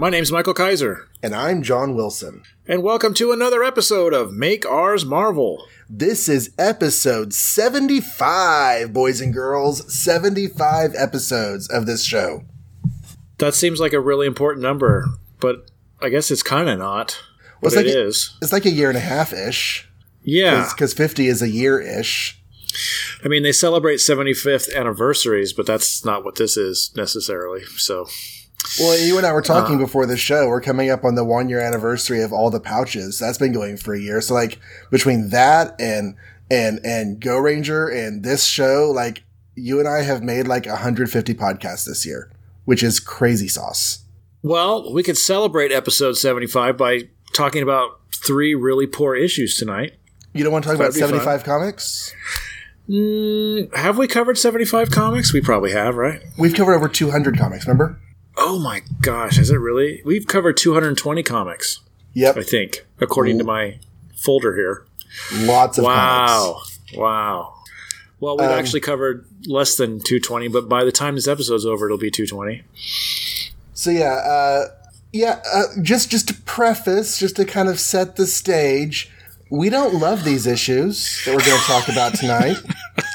My name's Michael Kaiser, And I'm John Wilson. and welcome to another episode of Make Ours Marvel. This is episode 75, boys and girls. 75 episodes of this show. That seems like a really important number, but I guess it's kind of not. Well, it's it like- is. It's like a year and a half ish. Yeah. Because 50 is a year ish. I mean, they celebrate 75th anniversaries, but that's not what this is necessarily. So, Well, you and I were talking Uh. before the show. We're coming up on the one year anniversary of all the pouches. That's been going for a year. So, like, between that and and and Go Ranger and this show, like, you and I have made like 150 podcasts this year, which is crazy sauce. well, we could celebrate episode 75 by talking about three really poor issues tonight. You don't want to talk about That'd be 75 comics? Mm, have we covered 75 comics? We probably have, right? We've covered over 200 comics, remember? Oh my gosh, is it really? We've covered 220 comics, Yep. I think, according to my folder here. Lots of comics. Wow. Wow. Well, we've Um, actually covered less than 220, but by the time this episode's over, it'll be 220. So yeah, uh, yeah. Uh, just just to preface, just to kind of set the stage, we don't love these issues that we're going to talk about tonight.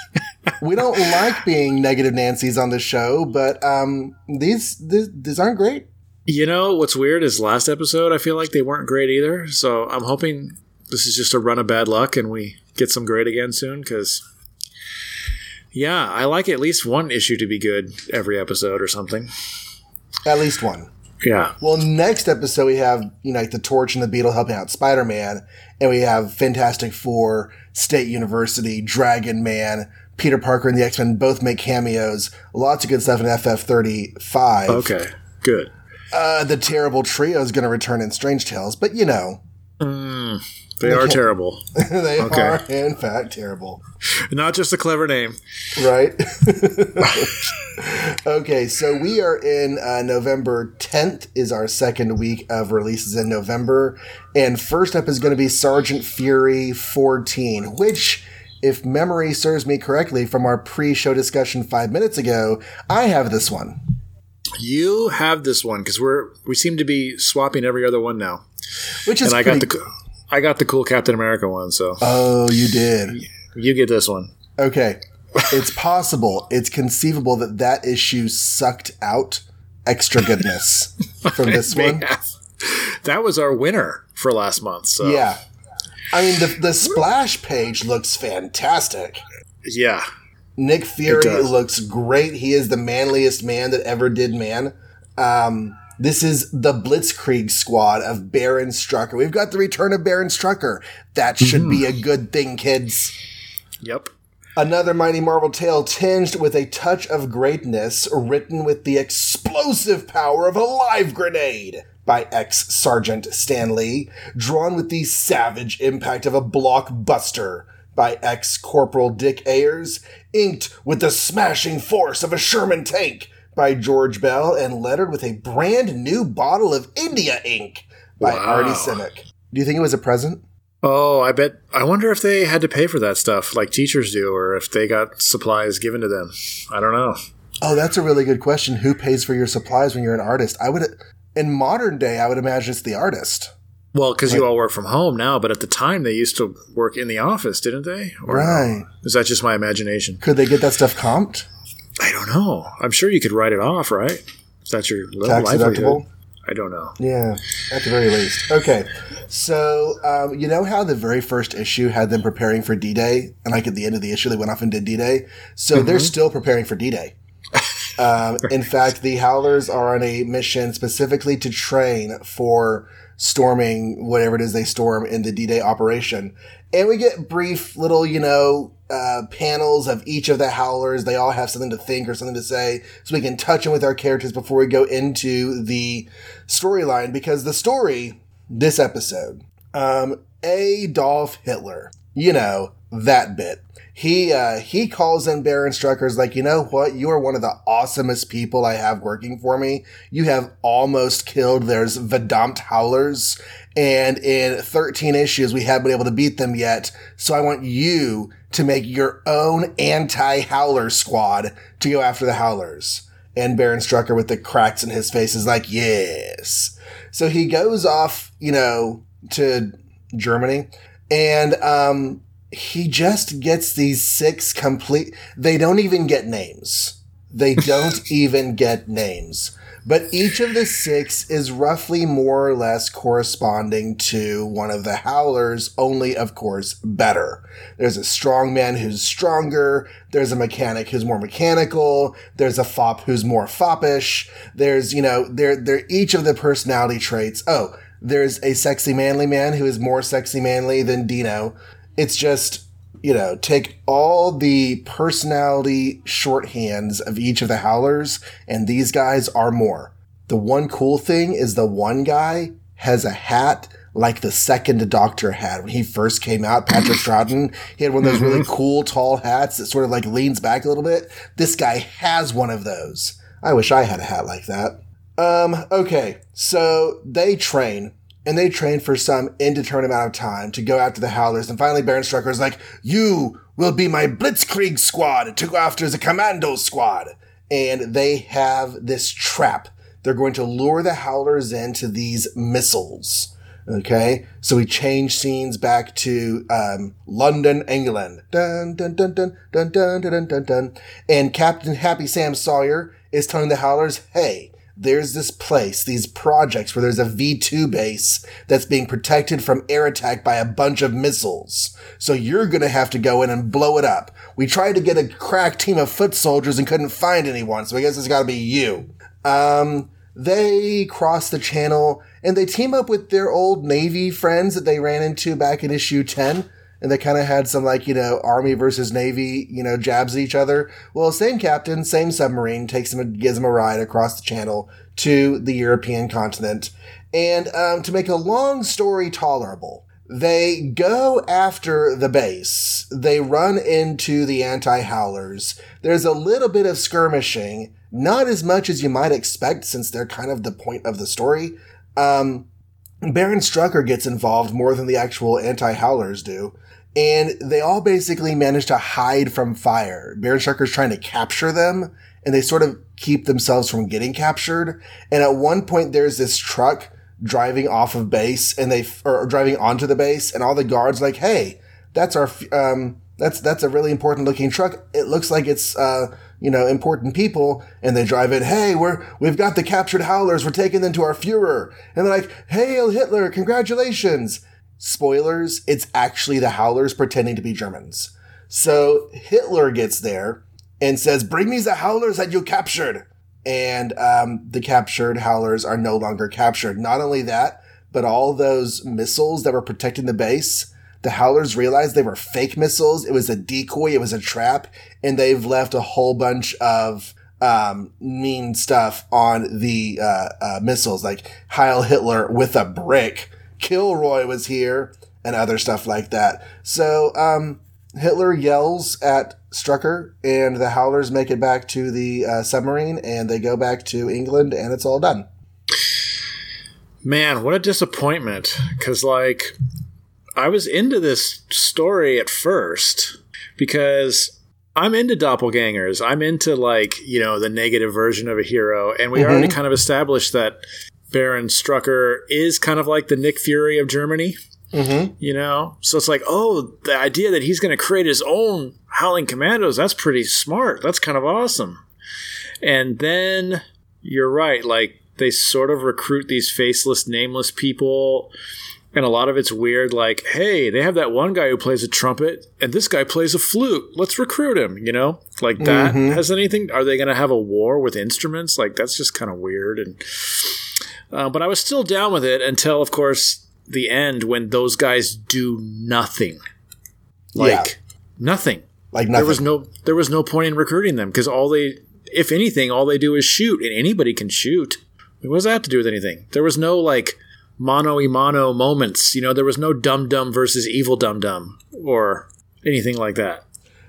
we don't like being negative Nancy's on the show, but um, these, these these aren't great. You know, what's weird is last episode, I feel like they weren't great either. So I'm hoping this is just a run of bad luck and we get some great again soon because. Yeah, I like at least one issue to be good every episode or something. At least one. Yeah. Well, next episode we have you know like the Torch and the Beetle helping out Spider Man, and we have Fantastic Four, State University, Dragon Man, Peter Parker, and the X Men both make cameos. Lots of good stuff in FF thirty five. Okay. Good. Uh, the terrible trio is going to return in Strange Tales, but you know They are terrible. they Okay. are in fact terrible, Not just a clever name. right? okay, so we are in uh, November 10th is our second week of releases in November, and first up is going to be Sergeant Fury 14, which. If memory serves me correctly from our pre-show discussion five minutes ago, I have this one. You have this one because we're we seem to be swapping every other one now. Which is and I got the co- I got the cool Captain America one, so Oh, you did. you get this one. Okay. It's possible, it's conceivable that that issue sucked out extra goodness from this one. have. That was our winner for last month. So Yeah. I mean, the, the splash page looks fantastic. yeah, Nick Fury looks great. He is the manliest man that ever did man. Um, this is the Blitzkrieg squad of Baron Strucker. We've got the return of Baron Strucker. That should be a good thing, kids. yep. Another Mighty Marvel tale tinged with a touch of greatness, written with the explosive power of a live grenade by ex Sergeant Stan Lee, drawn with the savage impact of a blockbuster by ex Corporal Dick Ayers, inked with the smashing force of a Sherman tank by George Bell, and lettered with a brand new bottle of India ink by Wow. Artie Simek. Do you think it was a present? Oh, I bet. I wonder if they had to pay for that stuff like teachers do, or if they got supplies given to them. I don't know. Oh, that's a really good question. Who pays for your supplies when you're an artist? I would, in modern day, I would imagine it's the artist. Well, because you all work from home now, but at the time they used to work in the office, didn't they? Or Right. is that just my imagination? Could they get that stuff comped? I don't know. I'm sure you could write it off, right? If that's your Tax deductible? I don't know. Yeah, at the very least. Okay. So, um, you know how the very first issue had them preparing for D Day? And like at the end of the issue, they went off and did D Day? So they're still preparing for D Day. Um, in fact, the Howlers are on a mission specifically to train for storming whatever it is they storm in the D-Day operation. And we get brief little, you know, uh, panels of each of the Howlers. They all have something to think or something to say, so we can touch them with our characters before we go into the storyline. Because the story this episode, um, Adolf Hitler, you know that bit. He uh, he calls in Baron Strucker's like, you know what? You are one of the awesomest people I have working for me. You have almost killed there's Vedant Howlers, and in 13 issues we haven't been able to beat them yet. So I want you to make your own anti-Howler squad to go after the Howlers. And Baron Strucker with the cracks in his face is like, yes. So he goes off, you know, to Germany and, um, he just gets these six complete, they don't even get names. They don't even get names. But each of the six is roughly more or less corresponding to one of the howlers, only of course better. There's a strong man who's stronger. There's a mechanic who's more mechanical. There's a fop who's more foppish. There's, you know, they're, they're each of the personality traits. Oh, there's a sexy manly man who is more sexy manly than Dino. It's just, you know, take all the personality shorthands of each of the howlers, and these guys are more. The one cool thing is the one guy has a hat like the second Doctor had when he first came out. Patrick Troughton, he had one of those really cool tall hats that sort of like leans back a little bit. This guy has one of those. I wish I had a hat like that. Um, okay, so they train and they train for some indeterminate amount of time to go after the Howlers. And finally, Baron Strucker is like, "You will be my Blitzkrieg squad to go after the Commando squad." And they have this trap. They're going to lure the Howlers into these missiles. Okay, so we change scenes back to um, London, England. Dun dun dun dun dun dun dun dun dun. And Captain Happy Sam Sawyer is telling the Howlers, "Hey." There's this place, these projects where there's a V2 base that's being protected from air attack by a bunch of missiles. So you're gonna have to go in and blow it up. We tried to get a crack team of foot soldiers and couldn't find anyone, so I guess it's gotta be you. Um, they cross the channel and they team up with their old Navy friends that they ran into back in issue 10 and they kind of had some like you know army versus navy you know jabs at each other. Well same captain same submarine takes him gives him a ride across the channel to the european continent. And um, to make a long story tolerable they go after the base. They run into the anti-howlers. There's a little bit of skirmishing not as much as you might expect since they're kind of the point of the story. Um, Baron Strucker gets involved more than the actual anti-howlers do and they all basically manage to hide from fire. Baron Strucker's trying to capture them, and they sort of keep themselves from getting captured. And at one point, there's this truck driving off of base, and they or driving onto the base, and all the guards like, "Hey, that's our um, that's that's a really important looking truck. It looks like it's uh, you know important people." And they drive in. Hey, we're we've got the captured howlers. We're taking them to our Fuhrer, and they're like, "Hail Hitler! Congratulations!" Spoilers, it's actually the Howlers pretending to be Germans. So Hitler gets there and says, Bring me the Howlers that you captured. And um, the captured Howlers are no longer captured. Not only that, but all those missiles that were protecting the base, the Howlers realized they were fake missiles. It was a decoy, it was a trap, and they've left a whole bunch of um, mean stuff on the uh, uh, missiles, like Heil Hitler with a brick Kilroy was here and other stuff like that. So um, Hitler yells at Strucker, and the Howlers make it back to the uh, submarine, and they go back to England, and it's all done. Man, what a disappointment! Because like, I was into this story at first because I'm into doppelgangers. I'm into like you know the negative version of a hero, and we mm-hmm. already kind of established that Baron Strucker is kind of like the Nick Fury of Germany. Mm-hmm. You know, so it's like, oh, the idea that he's going to create his own Howling Commandos, that's pretty smart. That's kind of awesome. And then you're right, like they sort of recruit these faceless, nameless people. And a lot of it's weird, like, hey, they have that one guy who plays a trumpet, and this guy plays a flute. Let's recruit him, you know? Like that mm-hmm. has anything are they gonna have a war with instruments? Like that's just kind of weird and uh, but I was still down with it until, of course, the end when those guys do nothing. Like yeah. nothing. Like nothing. There was no there was no point in recruiting them because all they, if anything, all they do is shoot, and anybody can shoot. What does that have to do with anything? There was no like mono mono moments. You know, there was no dum dum versus evil dum dum or anything like that.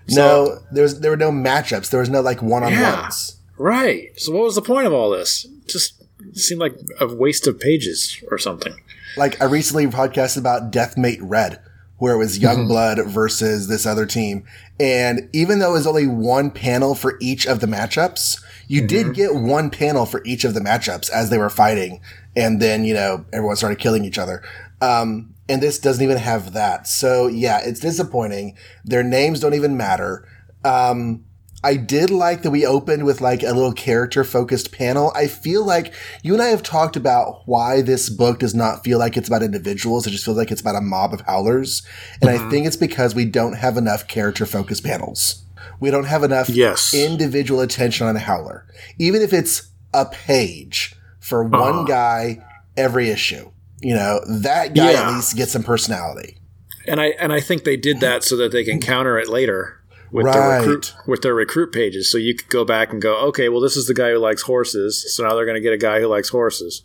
So, no, there was there were no matchups. There was no like one on ones. Yeah, right. So what was the point of all this? Just seemed like a waste of pages or something. Like I recently podcasted about Deathmate Red, where it was Youngblood mm-hmm. versus this other team, and even though it was only one panel for each of the matchups, You Mm-hmm. did get one panel for each of the matchups as they were fighting, and then you know everyone started killing each other. Um, and this doesn't even have that. So yeah, it's disappointing. Their names don't even matter. Um, I did like that we opened with like a little character focused panel. I feel like you and I have talked about why this book does not feel like it's about individuals. It just feels like it's about a mob of howlers. And I think it's because we don't have enough character focused panels. We don't have enough Yes. individual attention on a howler. Even if it's a page for one Uh. guy every issue. You know, that guy Yeah. at least gets some personality. and I and I think they did that so that they can counter it later with Right. their recruit with their recruit pages. So you could go back and go, okay, well, this is the guy who likes horses. So now they're going to get a guy who likes horses.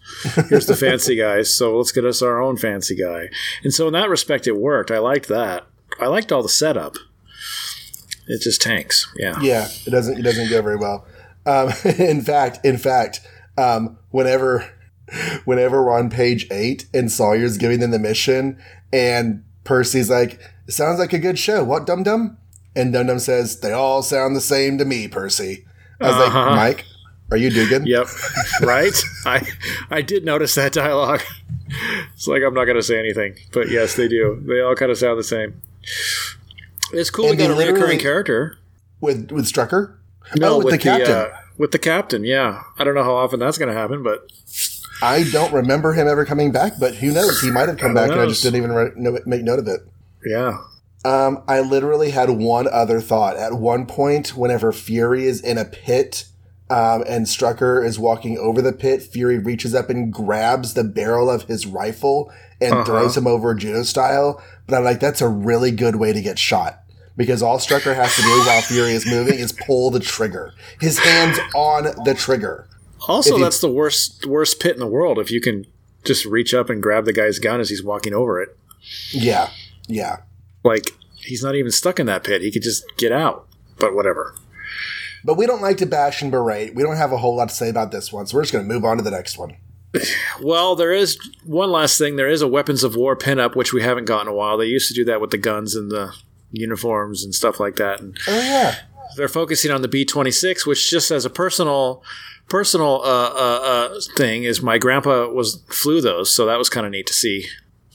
Here's the fancy guys. So let's get us our own fancy guy. And so in that respect, it worked. I liked that. I liked all the setup. It just tanks. Yeah. Yeah, it doesn't it doesn't go very well. Um, in fact, in fact, um, whenever whenever we're on page eight and Sawyer's giving them the mission, and Percy's like, "It sounds like a good show. What, Dum Dum?" And Dum Dum says, "They all sound the same to me, Percy." I was like, Uh-huh. "Mike, are you Dugan?" Yep. right. I I did notice that dialogue. It's like I'm not going to say anything, but yes, they do. They all kind of sound the same. It's cool And we got a reoccurring character. With with Strucker? No, oh, with, the captain. uh, with the captain. Yeah, I don't know how often that's going to happen, but I don't remember him ever coming back, but who knows? He might have come back, and I just didn't even re- no- make note of it. yeah. Um, I literally had one other thought. At one point, whenever Fury is in a pit um, and Strucker is walking over the pit, Fury reaches up and grabs the barrel of his rifle and Uh-huh. throws him over judo style. But I'm like, that's a really good way to get shot. Because all Strucker has to do while Fury is moving is pull the trigger. His hands on the trigger. Also, you- that's the worst worst pit in the world. If you can just reach up and grab the guy's gun as he's walking over it, Yeah. Yeah. Like he's not even stuck in that pit. He could just get out. But whatever. But we don't like to bash and berate. We don't have a whole lot to say about this one, so we're just going to move on to the next one. Well, there is one last thing. There is a weapons of war pinup, which we haven't gotten in a while. They used to do that with the guns and the uniforms and stuff like that. And Oh, yeah. they're focusing on the B twenty six, which just as a personal personal uh, uh, uh, thing is my grandpa was flew those, so that was kind of neat to see.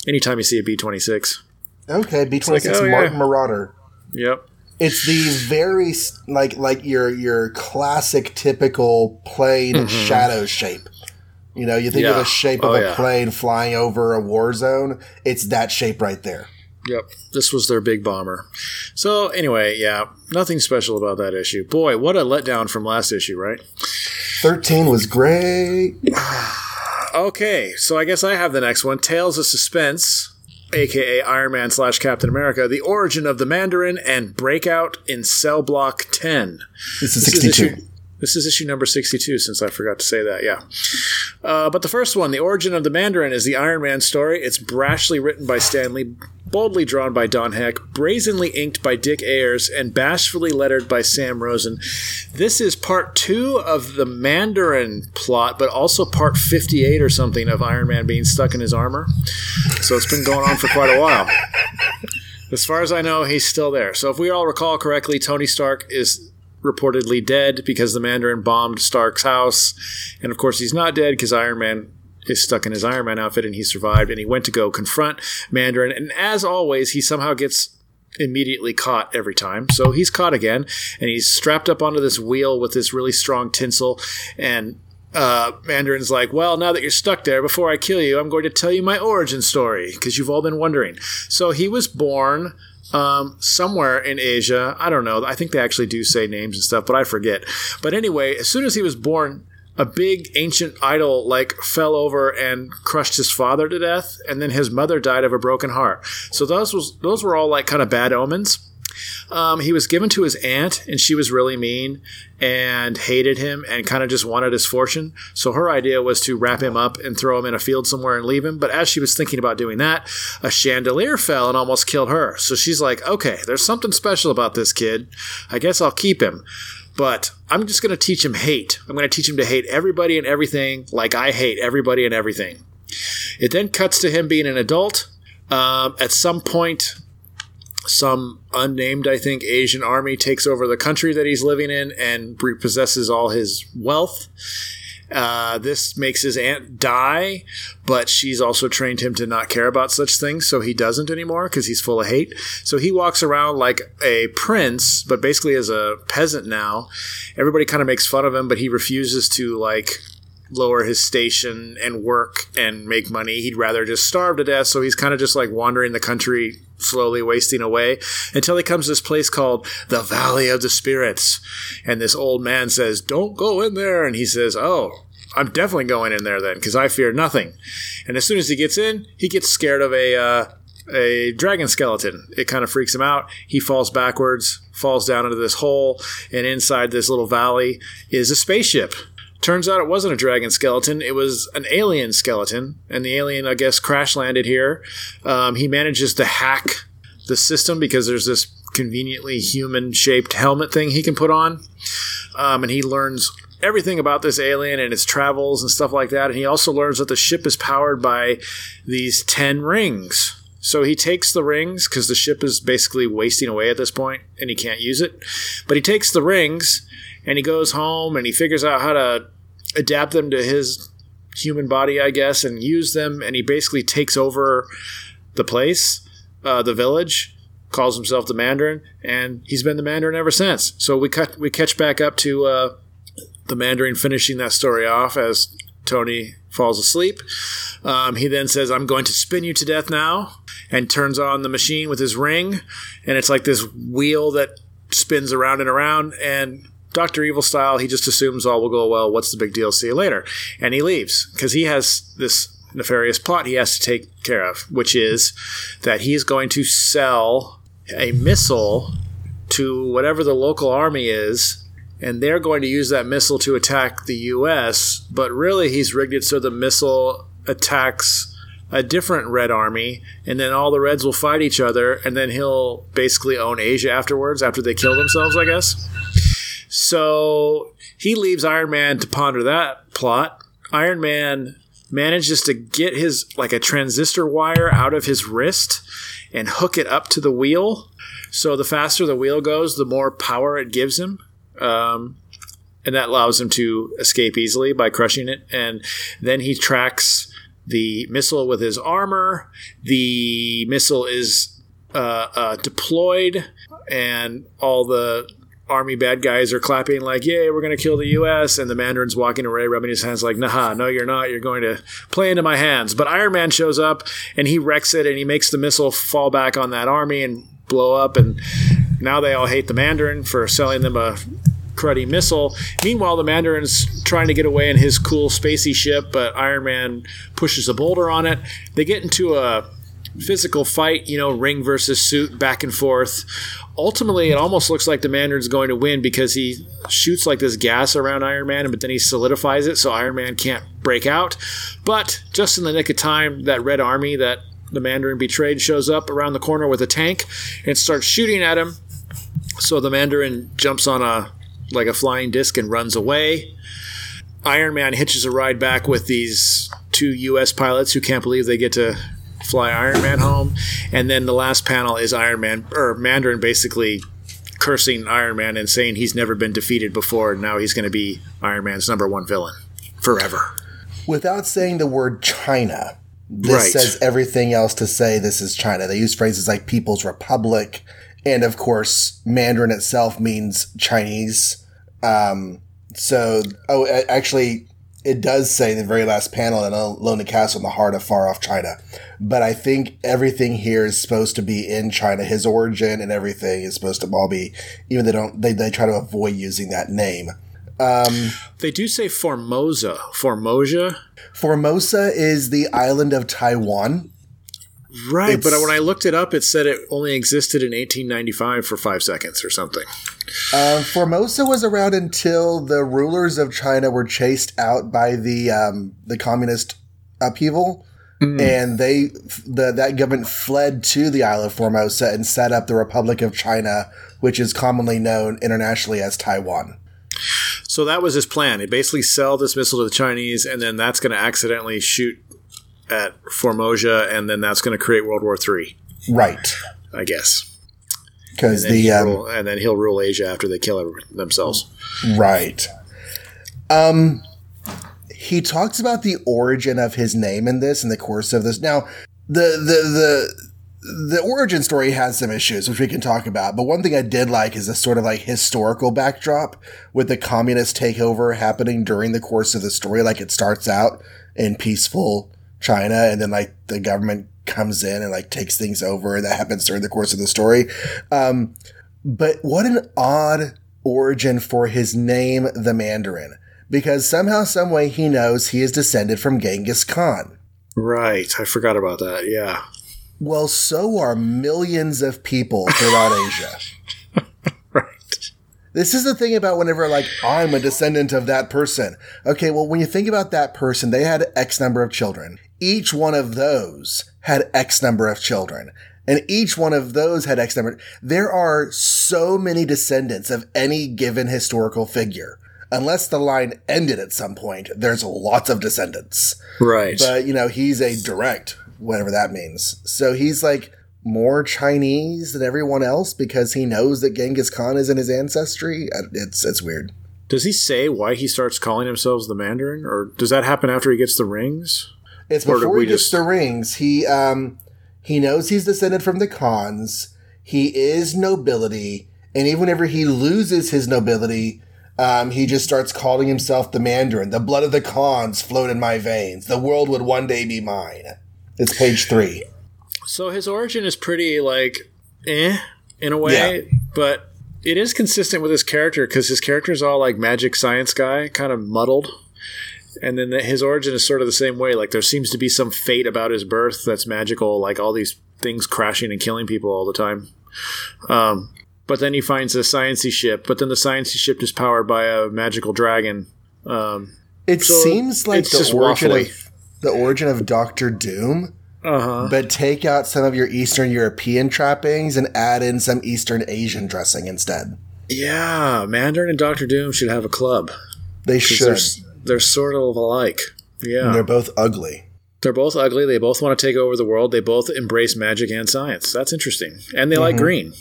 Anytime you see a B twenty six, Okay, B twenty six oh, yeah. Martin Marauder. yep, It's the very like like your your classic typical plane shadow shape. You know, you think of Mm-hmm. The shape of Oh, a yeah. plane flying over a war zone. It's that shape right there. yep. This was their big bomber. So anyway, yeah, nothing special about that issue. Boy, what a letdown from last issue, right? Thirteen was great. Okay, so I guess I have the next one Tales of Suspense, aka Iron Man slash Captain America, The Origin of the Mandarin, and Breakout in Cell Block 10. This is sixty two. issue- This is issue number 62, since I forgot to say that, yeah. Uh, but the first one, The Origin of the Mandarin, is the Iron Man story. It's brashly written by Stan Lee, boldly drawn by Don Heck, brazenly inked by Dick Ayers, and bashfully lettered by Sam Rosen. This is part two of the Mandarin plot, but also part 58 or something of Iron Man being stuck in his armor. So it's been going on for quite a while. As far as I know, he's still there. So if we all recall correctly, Tony Stark is reportedly dead because the Mandarin bombed Stark's house. And of course, he's not dead because Iron Man is stuck in his Iron Man outfit and he survived. And he went to go confront Mandarin. And as always, he somehow gets immediately caught every time. So he's caught again and he's strapped up onto this wheel with this really strong tinsel. And uh, Mandarin's like, Well, now that you're stuck there, before I kill you, I'm going to tell you my origin story because you've all been wondering. So he was born um, somewhere in Asia. I don't know. I think they actually do say names and stuff, but I forget. But anyway, as soon as he was born, a big ancient idol like fell over and crushed his father to death, and then his mother died of a broken heart. So those was those were all like kind of bad omens. Um, he was given to his aunt, and she was really mean and hated him and kind of just wanted his fortune. So her idea was to wrap him up and throw him in a field somewhere and leave him. But as she was thinking about doing that, a chandelier fell and almost killed her. So she's like, okay, there's something special about this kid. I guess I'll keep him. But I'm just going to teach him hate. I'm going to teach him to hate everybody and everything like I hate everybody and everything. It then cuts to him being an adult. Um, at some point, some unnamed, I think, Asian army takes over the country that he's living in and repossesses all his wealth. Uh, this makes his aunt die, but she's also trained him to not care about such things, so he doesn't anymore because he's full of hate. So he walks around like a prince, but basically as a peasant now. Everybody kind of makes fun of him, but he refuses to like lower his station and work and make money. He'd rather just starve to death. So he's kind of just like wandering the country, slowly wasting away until he comes to this place called the Valley of the Spirits. And this old man says, Don't go in there. And he says, Oh, I'm definitely going in there then because I fear nothing. And as soon as he gets in, he gets scared of a. Uh, a dragon skeleton. It kind of freaks him out. He falls backwards, falls down into this hole, and inside this little valley is a spaceship Turns out it wasn't a dragon skeleton, it was an alien skeleton, and the alien, I guess, crash landed here. Um, he manages to hack the system because there's this conveniently human shaped helmet thing he can put on. Um, and he learns everything about this alien and its travels and stuff like that. And he also learns that the ship is powered by these 10 rings. So he takes the rings because the ship is basically wasting away at this point and he can't use it. But he takes the rings and he goes home and he figures out how to adapt them to his human body, I guess, and use them. And he basically takes over the place, uh, the village, calls himself the Mandarin, and he's been the Mandarin ever since. So we cut we catch back up to uh, the Mandarin finishing that story off as Tony falls asleep. Um, he then says, "I'm going to spin you to death now," and turns on the machine with his ring, and it's like this wheel that spins around and around and Doctor Evil style, he just assumes all will go well. What's the big deal? See you later, and he leaves because he has this nefarious plot he has to take care of, which is that he's going to sell a missile to whatever the local army is, and they're going to use that missile to attack the U.S. But really, he's rigged it so the missile attacks a different red army, and then all the reds will fight each other, and then he'll basically own Asia afterwards after they kill themselves, I guess. So he leaves Iron Man to ponder that plot. Iron Man manages to get his like a transistor wire out of his wrist and hook it up to the wheel. So the faster the wheel goes, the more power it gives him. Um, and that allows him to escape easily by crushing it. And then he tracks the missile with his armor. The missile is uh, uh, deployed, and all the army bad guys are clapping like, "Yay, we're going to kill the U.S." and the Mandarin's walking away, rubbing his hands like, "Nah, no, you're not. You're going to play into my hands." But Iron Man shows up and he wrecks it, and he makes the missile fall back on that army and blow up. And now they all hate the Mandarin for selling them a cruddy missile. Meanwhile, the Mandarin's trying to get away in his cool spacey ship, but Iron Man pushes a boulder on it. They get into a physical fight, you know, ring versus suit, back and forth ultimately it almost looks like the Mandarin's going to win because he shoots like this gas around Iron Man, but then he solidifies it so Iron Man can't break out. But just in the nick of time, that Red Army that the Mandarin betrayed shows up around the corner with a tank and starts shooting at him. So the Mandarin jumps on a like a flying disc and runs away. Iron Man hitches a ride back with these two U.S. pilots who can't believe they get to fly Iron Man home, and then the last panel is Iron Man or Mandarin basically cursing Iron Man and saying he's never been defeated before, and now he's going to be Iron Man's number one villain forever. Without saying the word China, this right. says everything else to say this is China. They use phrases like People's Republic, and of course, Mandarin itself means Chinese. Um, so, oh, actually, it does say in the very last panel in a Lonely Castle in the heart of far off China. But I think everything here is supposed to be in China. His origin and everything is supposed to all be, even they don't, they, they try to avoid using that name. Um, they do say Formosa. Formosa? Formosa is the island of Taiwan. Right, it's, but when I looked it up, it said it only existed in 1895 for five seconds or something. Uh, Formosa was around until the rulers of China were chased out by the um, the communist upheaval, mm. and they the, that government fled to the Isle of Formosa and set up the Republic of China, which is commonly known internationally as Taiwan. So that was his plan. He basically sell this missile to the Chinese, and then that's going to accidentally shoot at Formosa, and then that's going to create World War Three. Right. I guess. because the um, rule, and then he'll rule Asia after they kill themselves. Right. Um, he talks about the origin of his name in this in the course of this. Now, the the the the origin story has some issues which we can talk about. But one thing I did like is this sort of like historical backdrop with the communist takeover happening during the course of the story. Like it starts out in peaceful China, and then like the government comes in and like takes things over, and that happens during the course of the story. Um, but what an odd origin for his name, the Mandarin. Because somehow, some way, he knows he is descended from Genghis Khan. Right. I forgot about that. Yeah. Well, so are millions of people throughout Asia. Right. This is the thing about whenever, like, I'm a descendant of that person. Okay, well, when you think about that person, they had X number of children. Each one of those had X number of children. And each one of those had X number. There are so many descendants of any given historical figure. Unless the line ended at some point, there's lots of descendants. Right. But, you know, he's a direct, whatever that means. So he's like more Chinese than everyone else because he knows that Genghis Khan is in his ancestry. Uh, It's, it's weird. Does he say why he starts calling himself the Mandarin, or does that happen after he gets the rings? It's Or before he gets just- the rings. He, um, he knows he's descended from the Khans. He is nobility. And even whenever he loses his nobility, um, he just starts calling himself the Mandarin. The blood of the Khans flowed in my veins. The world would one day be mine. It's page three. So his origin is pretty like eh in a way, but it is consistent with his character because his character is all like magic science guy, kind of muddled. And then the, his origin is sort of the same way. Like there seems to be some fate about his birth that's magical, like all these things crashing and killing people all the time. Um, but then he finds a sciency ship, but then the sciency ship is powered by a magical dragon. Um, It So seems like it's the just origin waffly. of the origin of Doctor Doom, uh huh. but take out some of your Eastern European trappings and add in some Eastern Asian dressing instead. Yeah, Mandarin and Doctor Doom should have a club. They should. They're sort of alike. Yeah. And they're both ugly. They're both ugly. They both want to take over the world. They both embrace magic and science. That's interesting. And they like green.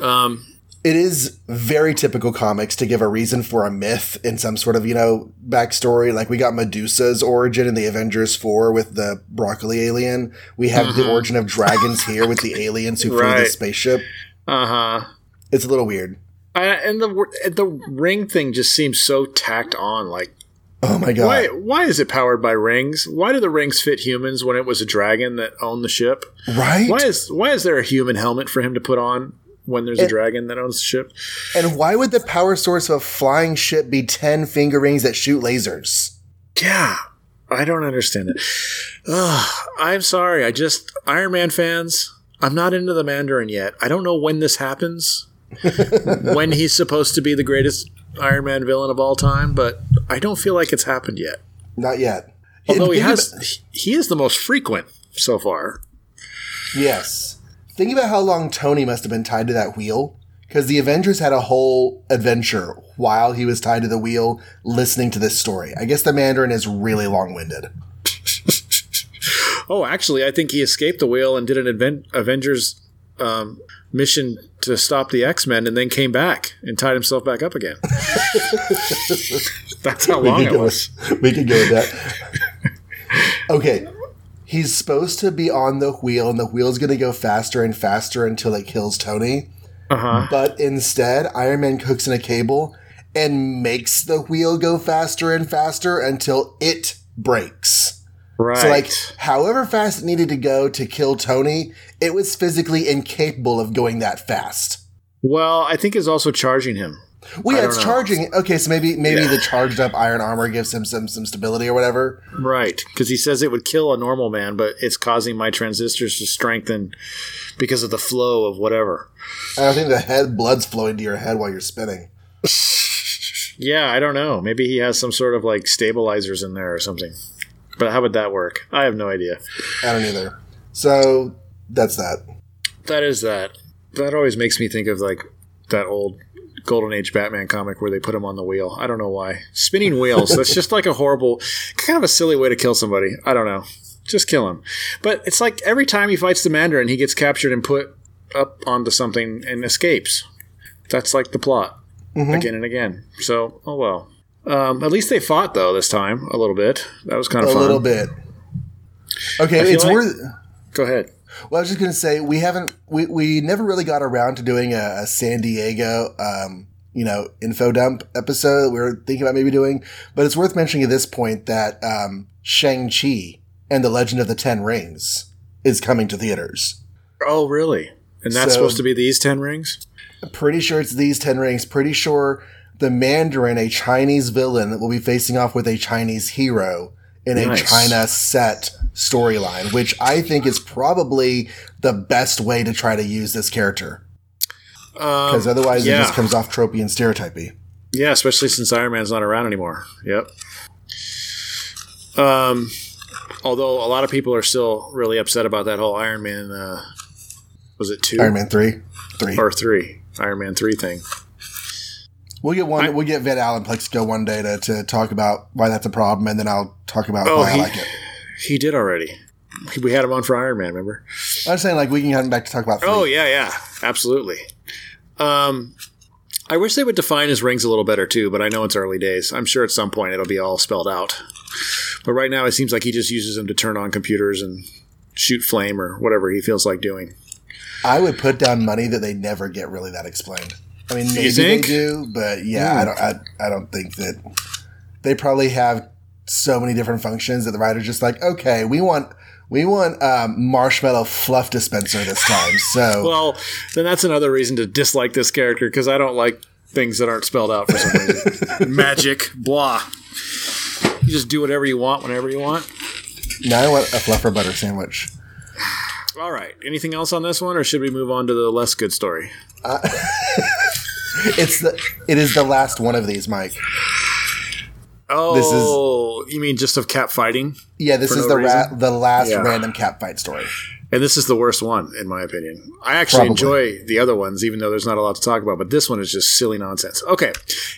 Um, It is very typical comics to give a reason for a myth in some sort of, you know, backstory. Like we got Medusa's origin in the Avengers 4 with the broccoli alien. We have the origin of dragons here with the aliens who flew the spaceship. uh huh. It's a little weird. And the the ring thing just seems so tacked on. Like, Oh my god. why why is it powered by rings? Why do the rings fit humans when it was a dragon that owned the ship? Right? Why is why is there a human helmet for him to put on when there's a dragon that owns the ship? And why would the power source of a flying ship be 10 finger rings that shoot lasers? Yeah, I don't understand it. Ugh, I'm sorry. I just Iron Man fans. I'm not into the Mandarin yet. I don't know when this happens. when he's supposed to be the greatest Iron Man villain of all time, but I don't feel like it's happened yet. Not yet. Although he has, he is the most frequent so far. Yes. Think about how long Tony must have been tied to that wheel. Because the Avengers had a whole adventure while he was tied to the wheel listening to this story. I guess the Mandarin is really long winded. Oh, actually, I think he escaped the wheel and did an Aven- Avengers um, mission to stop the X Men, and then came back and tied himself back up again. That's how long it was. with, we could go with that. okay. He's supposed to be on the wheel, and the wheel's going to go faster and faster until it kills Tony. Uh huh. But instead, Iron Man cooks in a cable and makes the wheel go faster and faster until it breaks. Right. So, like, however fast it needed to go to kill Tony, it was physically incapable of going that fast. well, I think is also charging him. Well, yeah, it's know. charging. Okay, so maybe maybe Yeah. the charged up iron armor gives him some some stability or whatever. Right, because he says it would kill a normal man, but it's causing my transistors to strengthen because of the flow of whatever. I think the head blood's flowing to your head while you're spinning. Yeah, I don't know. Maybe he has some sort of like stabilizers in there or something. But how would that work? I have no idea. I don't either. So that's that. That is that. That always makes me think of like that old Golden Age Batman comic where they put him on the wheel. I don't know why. Spinning wheels. That's just like a horrible, kind of a silly way to kill somebody. I don't know. Just kill him. But it's like every time he fights the Mandarin, he gets captured and put up onto something and escapes. That's like the plot Mm-hmm. again and again. So, oh well. Um, at least they fought though this time a little bit. That was kind of fun. a fun. little bit. Okay, it's like- worth. Go ahead. Well, I was just going to say we haven't we, we never really got around to doing a, a San Diego um, you know info dump episode. We were thinking about maybe doing, but it's worth mentioning at this point that um, Shang Chi and the Legend of the Ten Rings is coming to theaters. Oh, really? And that's So- supposed to be these ten rings? Pretty sure it's these ten rings. Pretty sure the Mandarin, a Chinese villain, will be facing off with a Chinese hero in a China set storyline, which I think is probably the best way to try to use this character. because Um, otherwise yeah. it just comes off tropey and stereotypy. yeah, especially since Iron Man's not around anymore. Yep. Um, although a lot of people are still really upset about that whole Iron Man. Uh, was it two Iron Man three, three. or three? Iron Man three thing. We'll get one. I- we'll get Van Allen Plexico one day to, to talk about why that's a problem, and then I'll talk about Oh, why he- I like it. He did already. We had him on for Iron Man. Remember? I'm saying like we can have him back to talk about. Oh yeah, yeah, absolutely. Um, I wish they would define his rings a little better too, but I know it's early days. I'm sure at some point it'll be all spelled out. But right now, it seems like he just uses them to turn on computers and shoot flame or whatever he feels like doing. I would put down money that they never get really that explained. I mean, maybe they do, but yeah, Hmm. I don't. I, I don't think that they probably have so many different functions that the writer's just like, okay, we want we want um, marshmallow fluff dispenser this time. So Well, then that's another reason to dislike this character because I don't like things that aren't spelled out for some reason. Magic, blah. You just do whatever you want whenever you want. now I want a fluffer butter sandwich. All right. Anything else on this one, or should we move on to the less good story? It's the it is the last one of these, Mike. Oh, this is oh, you mean just of Cap fighting? Yeah, this is no the ra- the last Yeah. random Cap fight story. And this is the worst one, in my opinion. I actually Probably. enjoy the other ones, even though there's not a lot to talk about, but this one is just silly nonsense. Okay.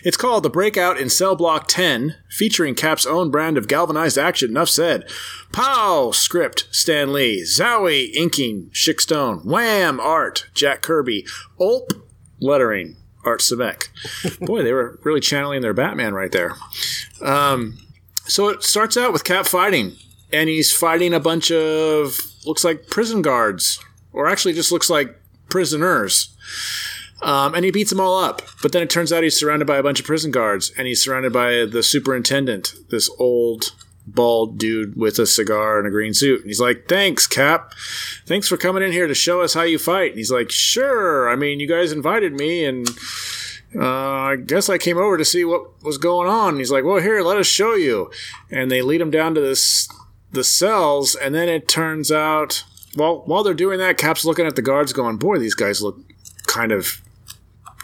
It's called The Breakout in Cell Block 10, featuring Cap's own brand of galvanized action. Enough said. Pow! Script, Stan Lee. Zowie, inking, Chic Stone. Wham! Art, Jack Kirby. Ulp, lettering, Art Simek. Boy, they were really channeling their Batman right there. Um, so it starts out with Cap fighting, and he's fighting a bunch of looks like prison guards, or actually just looks like prisoners. Um, and he beats them all up. But then it turns out he's surrounded by a bunch of prison guards, and he's surrounded by the superintendent, this old bald dude with a cigar and a green suit. And he's like, "Thanks, Cap. Thanks for coming in here to show us how you fight." And he's like, "Sure. I mean, you guys invited me, and." uh, I guess I came over to see what was going on. And he's like, well, here, let us show you. And they lead him down to this the cells, and then it turns out, well, while they're doing that, Cap's looking at the guards, going, boy, these guys look kind of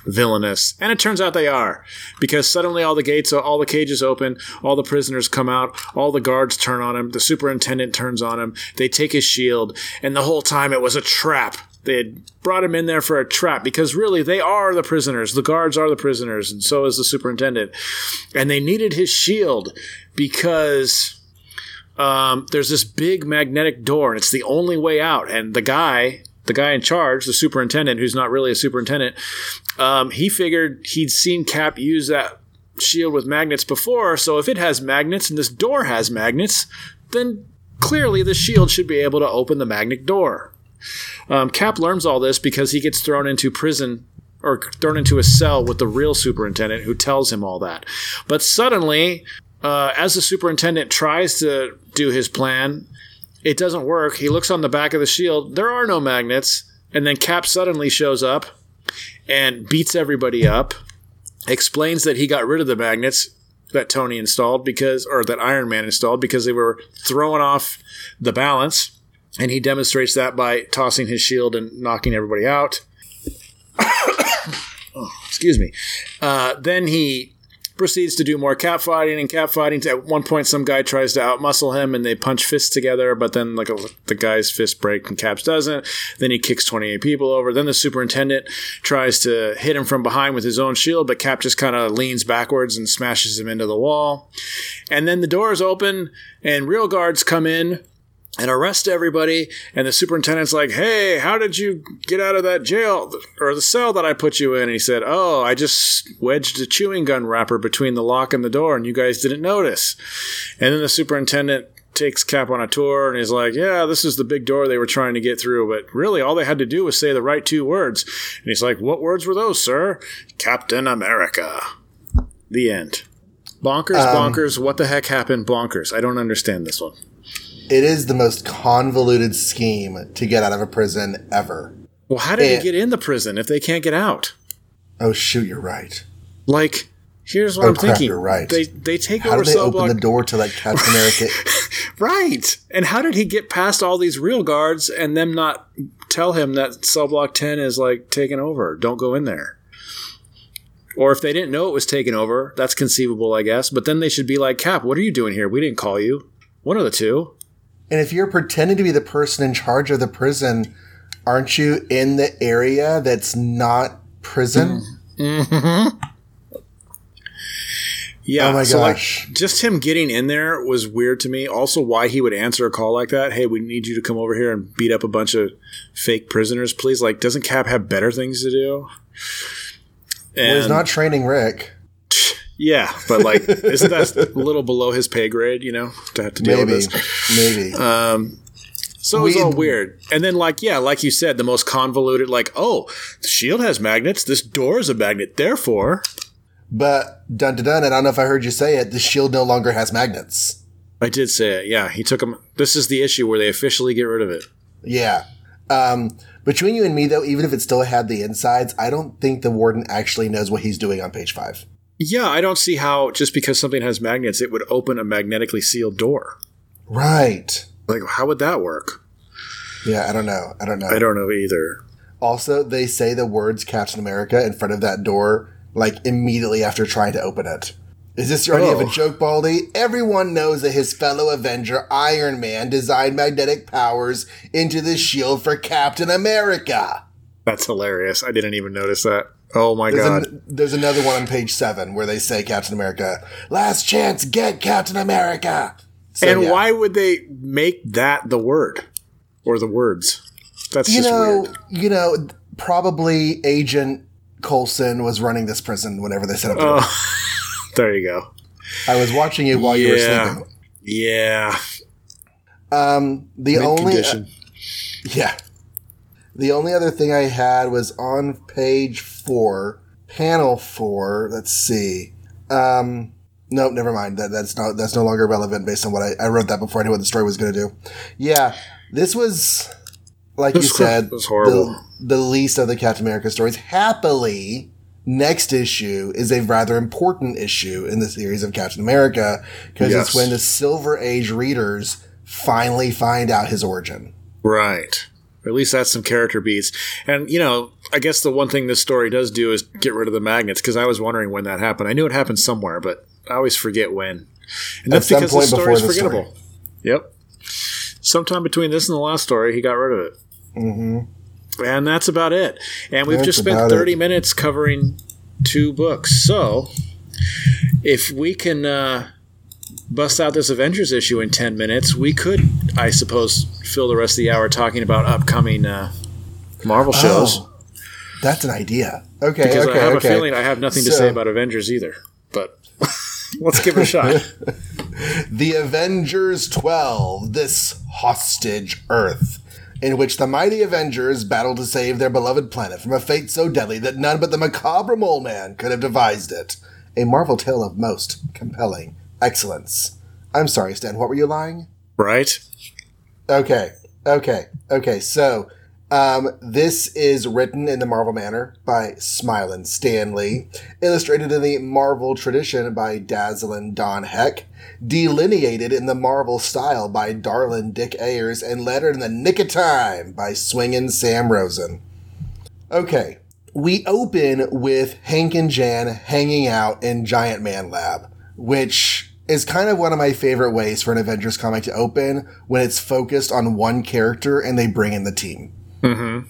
villainous. And it turns out they are, because suddenly all the gates, all the cages open, all the prisoners come out, all the guards turn on him, the superintendent turns on him, they take his shield, and the whole time it was a trap. They had brought him in there for a trap because really they are the prisoners. The guards are the prisoners, and so is the superintendent. And they needed his shield because um, there's this big magnetic door, and it's the only way out. And the guy, the guy in charge, the superintendent, who's not really a superintendent, um, he figured he'd seen Cap use that shield with magnets before. So if it has magnets and this door has magnets, then clearly the shield should be able to open the magnet door. Um, Cap learns all this because he gets thrown into prison or thrown into a cell with the real superintendent who tells him all that. But suddenly, uh, as the superintendent tries to do his plan, it doesn't work. He looks on the back of the shield. There are no magnets. And then Cap suddenly shows up and beats everybody up, explains that he got rid of the magnets that Tony installed because, or that Iron Man installed because they were throwing off the balance. And he demonstrates that by tossing his shield and knocking everybody out. oh, excuse me. Uh, then he proceeds to do more cap fighting and cap fighting. At one point, some guy tries to outmuscle him, and they punch fists together. But then, like the guy's fist break, and Cap's doesn't. Then he kicks twenty eight people over. Then the superintendent tries to hit him from behind with his own shield, but Cap just kind of leans backwards and smashes him into the wall. And then the doors open, and real guards come in. And arrest everybody. And the superintendent's like, Hey, how did you get out of that jail or the cell that I put you in? And he said, Oh, I just wedged a chewing gun wrapper between the lock and the door, and you guys didn't notice. And then the superintendent takes Cap on a tour and he's like, Yeah, this is the big door they were trying to get through. But really, all they had to do was say the right two words. And he's like, What words were those, sir? Captain America. The end. Bonkers, Um, bonkers. What the heck happened, bonkers? I don't understand this one. It is the most convoluted scheme to get out of a prison ever. Well, how did Eh. he get in the prison if they can't get out? Oh shoot, you're right. Like, here's what Oh, I'm crap, thinking. you're right. They they take How over did they cell open block. the door to let Captain America? Right. And how did he get past all these real guards and them not tell him that cell block 10 is like taken over? Don't go in there. Or if they didn't know it was taken over, that's conceivable, I guess. But then they should be like, Cap, what are you doing here? We didn't call you. One of the two. And if you're pretending to be the person in charge of the prison, aren't you in the area that's not prison? Mm-hmm. Yeah. Oh my so, like, gosh. just him getting in there was weird to me. Also, why he would answer a call like that. Hey, we need you to come over here and beat up a bunch of fake prisoners, please. Like, doesn't Cap have better things to do? Well, he's not training Rick. Yeah, but like, isn't that a little below his pay grade? You know, to have to deal Maybe, with this. maybe. So it was We- all weird. And then, like, yeah, like you said, the most convoluted. Like, oh, the shield has magnets. This door is a magnet. Therefore, but dun dun dun. And I don't know if I heard you say it. The shield no longer has magnets. I did say it. Yeah, he took them. This is the issue where they officially get rid of it. Yeah. Um, between you and me, though, even if it still had the insides, I don't think the warden actually knows what he's doing on page five. Yeah, I don't see how just because something has magnets, it would open a magnetically sealed door. Right. Like, how would that work? Yeah, I don't know. I don't know. I don't know either. Also, they say the words Captain America in front of that door, like immediately after trying to open it. Is this your idea of Oh. a joke, Baldy? Everyone knows that his fellow Avenger, Iron Man, designed magnetic powers into the shield for Captain America. That's hilarious. I didn't even notice that. Oh my There's, god. an- there's another one on page seven where they say Captain America, last chance, get Captain America. So, and yeah. why would they make that the word or the words? That's You just know, weird. you know, probably Agent Coulson was running this prison whenever they set up the Oh, there you go. I was watching you while you were Yeah. sleeping. Yeah. Um, the Mint only condition. yeah, the only other thing I had was on page four, panel four. Let's see. Um, nope, never mind. That that's not that's no longer relevant based on what I, I wrote that before I knew what the story was going to do. Yeah, this was like you This was- said, was horrible. The, the least of the Captain America stories. Happily, next issue is a rather important issue in the series of Captain America because Yes. it's when the Silver Age readers finally find out his origin. Right. Or at least that's some character beats. And, you know, I guess the one thing this story does do is get rid of the magnets because I was wondering when that happened. I knew it happened somewhere, but I always forget when. And that's because the story is the story. forgettable. Yep. Sometime between this and the last story, he got rid of it. Mm-hmm. And that's about it. And we've That's just spent 30 it. minutes covering two books. So if we can uh, bust out this Avengers issue in 10 minutes, we could, I suppose, fill the rest of the hour talking about upcoming uh, Marvel shows. Oh, that's an idea. Okay, because okay, I have okay. a feeling I have nothing to say about Avengers either. But let's give it a shot. The Avengers 12, this hostage Earth, in which the mighty Avengers battle to save their beloved planet from a fate so deadly that none but the macabre mole man could have devised it. A Marvel tale of most compelling excellence. I'm sorry, Stan, what were you lying? Right? Okay, okay, okay. So, um, this is written in the Marvel manner by Smilin' Stanley, illustrated in the Marvel tradition by Dazzlin' Don Heck, delineated in the Marvel style by Darlin' Dick Ayers, and lettered in the nick of time by Swingin' Sam Rosen. Okay, we open with Hank and Jan hanging out in Giant Man Lab, which is kind of one of my favorite ways for an Avengers comic to open when it's focused on one character and they bring in the team. Mm-hmm.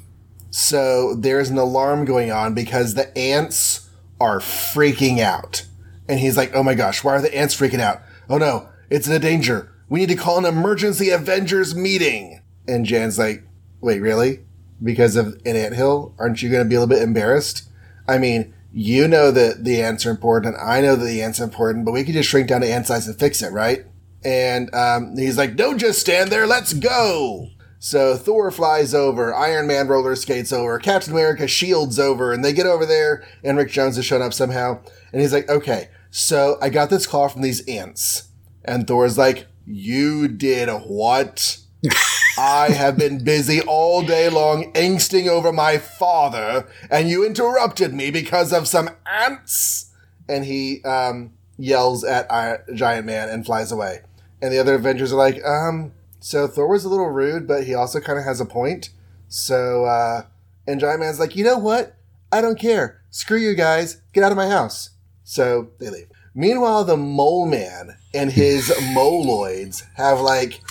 So there's an alarm going on because the ants are freaking out. And he's like, oh my gosh, why are the ants freaking out? Oh no, it's in a danger. We need to call an emergency Avengers meeting. And Jan's like, wait, really? Because of an anthill? Aren't you going to be a little bit embarrassed? I mean, you know that the ants are important. I know that the ants are important, but we could just shrink down to ant size and fix it, right? And um, he's like, don't just stand there. Let's go. So Thor flies over, Iron Man roller skates over, Captain America shields over, and they get over there, and Rick Jones has shown up somehow. And he's like, okay, so I got this call from these ants. And Thor's like, you did what? I have been busy all day long angsting over my father, and you interrupted me because of some ants? And he um, yells at Giant Man and flies away. And the other Avengers are like, um, so Thor was a little rude, but he also kind of has a point. So, uh, and Giant Man's like, you know what? I don't care. Screw you guys. Get out of my house. So they leave. Meanwhile, the Mole Man and his Moloids have like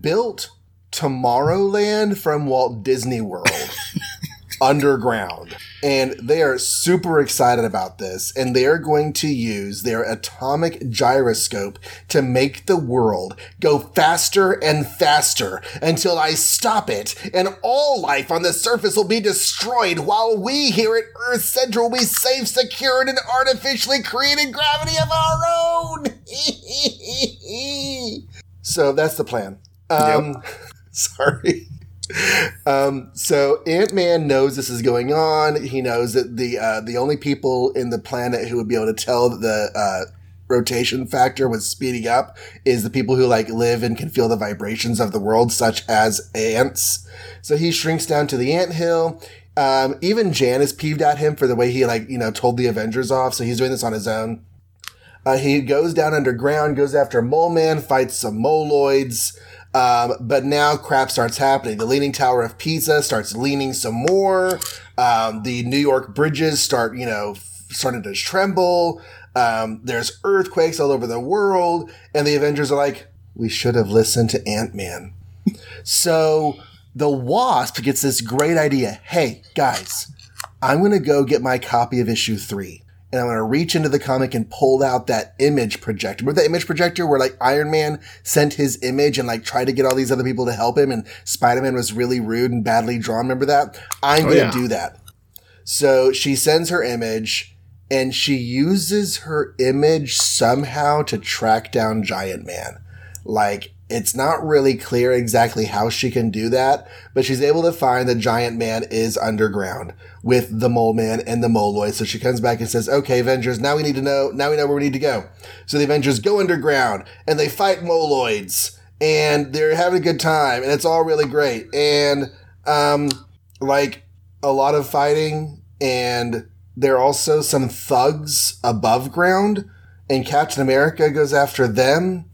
built Tomorrowland from Walt Disney World underground. And they are super excited about this. And they are going to use their atomic gyroscope to make the world go faster and faster until I stop it. And all life on the surface will be destroyed while we here at Earth Central will be safe, secured, and artificially created gravity of our own. so that's the plan. Um, yep. sorry. Um, so Ant Man knows this is going on. He knows that the uh, the only people in the planet who would be able to tell the uh, rotation factor was speeding up is the people who like live and can feel the vibrations of the world, such as ants. So he shrinks down to the ant hill. Um, even Jan is peeved at him for the way he like you know told the Avengers off. So he's doing this on his own. Uh, he goes down underground, goes after Mole Man, fights some Moloids. Um, but now crap starts happening. The Leaning Tower of Pisa starts leaning some more. Um, the New York bridges start, you know, starting to tremble. Um, there's earthquakes all over the world. And the Avengers are like, we should have listened to Ant Man. so the Wasp gets this great idea. Hey, guys, I'm going to go get my copy of issue three and I'm going to reach into the comic and pull out that image projector. Remember the image projector where like Iron Man sent his image and like tried to get all these other people to help him and Spider-Man was really rude and badly drawn. Remember that? I'm oh, going to yeah. do that. So she sends her image and she uses her image somehow to track down Giant Man. Like it's not really clear exactly how she can do that, but she's able to find the giant man is underground with the mole man and the moloid. So she comes back and says, okay, Avengers, now we need to know, now we know where we need to go. So the Avengers go underground and they fight moloids and they're having a good time and it's all really great. And, um, like a lot of fighting and there are also some thugs above ground and Captain America goes after them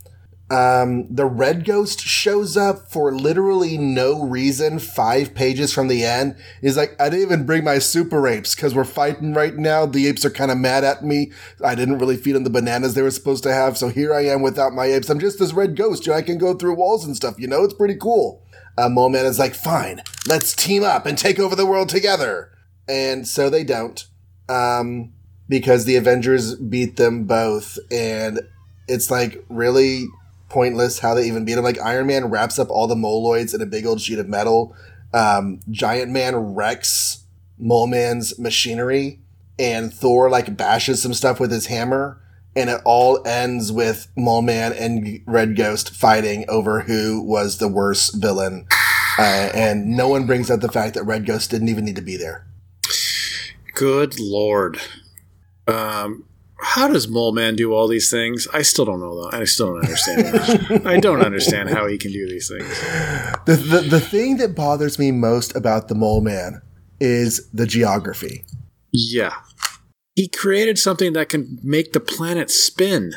um, the red ghost shows up for literally no reason five pages from the end. He's like, I didn't even bring my super apes because we're fighting right now. The apes are kind of mad at me. I didn't really feed them the bananas they were supposed to have. So here I am without my apes. I'm just this red ghost. You know, I can go through walls and stuff. You know, it's pretty cool. Uh, Mole Man is like, fine, let's team up and take over the world together. And so they don't. Um, because the Avengers beat them both. And it's like, really? Pointless how they even beat him. Like Iron Man wraps up all the moloids in a big old sheet of metal. Um, Giant Man wrecks Mole Man's machinery, and Thor like bashes some stuff with his hammer. And it all ends with Mole Man and Red Ghost fighting over who was the worst villain. Uh, and no one brings up the fact that Red Ghost didn't even need to be there. Good lord. Um, how does Mole Man do all these things? I still don't know though. I still don't understand. I don't understand how he can do these things. The, the the thing that bothers me most about the Mole Man is the geography. Yeah. He created something that can make the planet spin.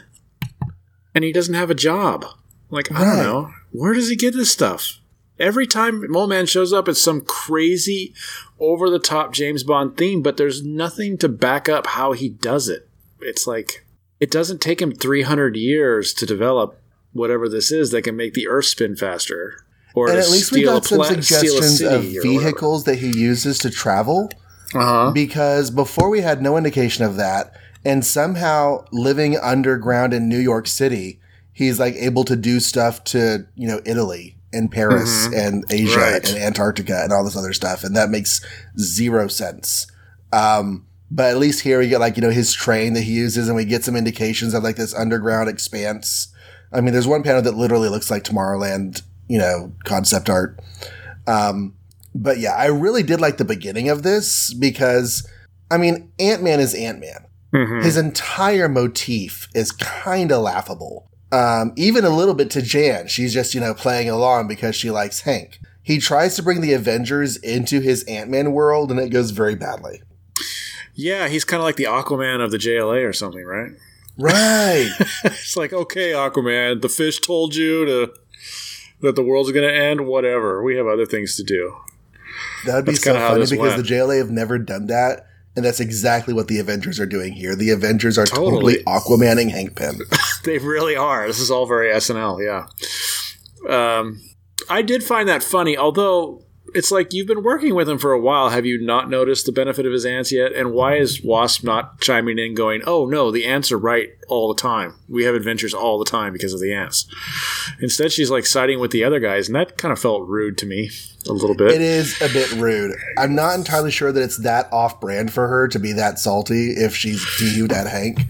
And he doesn't have a job. Like, I don't know. Where does he get this stuff? Every time Mole Man shows up, it's some crazy, over the top James Bond theme, but there's nothing to back up how he does it it's like it doesn't take him 300 years to develop whatever this is that can make the Earth spin faster. Or and at least we got some suggestions of vehicles that he uses to travel. Uh-huh. Because before we had no indication of that, and somehow living underground in New York City, he's like able to do stuff to you know Italy and Paris and Asia Right. and Antarctica and all this other stuff, and that makes zero sense. Um, but at least here we get like you know his train that he uses, and we get some indications of like this underground expanse. I mean, there's one panel that literally looks like Tomorrowland, you know, concept art. Um, but yeah, I really did like the beginning of this because, I mean, Ant Man is Ant Man. Mhm. His entire motif is kind of laughable. Um, even a little bit to Jan. She's just, you know, playing along because she likes Hank. He tries to bring the Avengers into his Ant Man world and it goes very badly. Yeah, he's kind of like the Aquaman of the JLA or something, right? Right. it's like, okay, Aquaman, the fish told you to that the world's going to end. Whatever, we have other things to do. That would be That's so funny because went. the JLA have never done that. And that's exactly what the Avengers are doing here. The Avengers are totally, Totally. Aquamaning Hank Pym. They really are. This is all very SNL. Yeah. Um, I did find that funny, although it's like you've been working with him for a while. Have you not noticed the benefit of his ants yet? And why is Wasp not chiming in, going, "Oh no, the ants are right all the time. We have adventures all the time because of the ants." Instead, she's like siding with the other guys, and that kind of felt rude to me a little bit. It is a bit rude. I'm not entirely sure that it's that off brand for her to be that salty if she's peeved at Hank.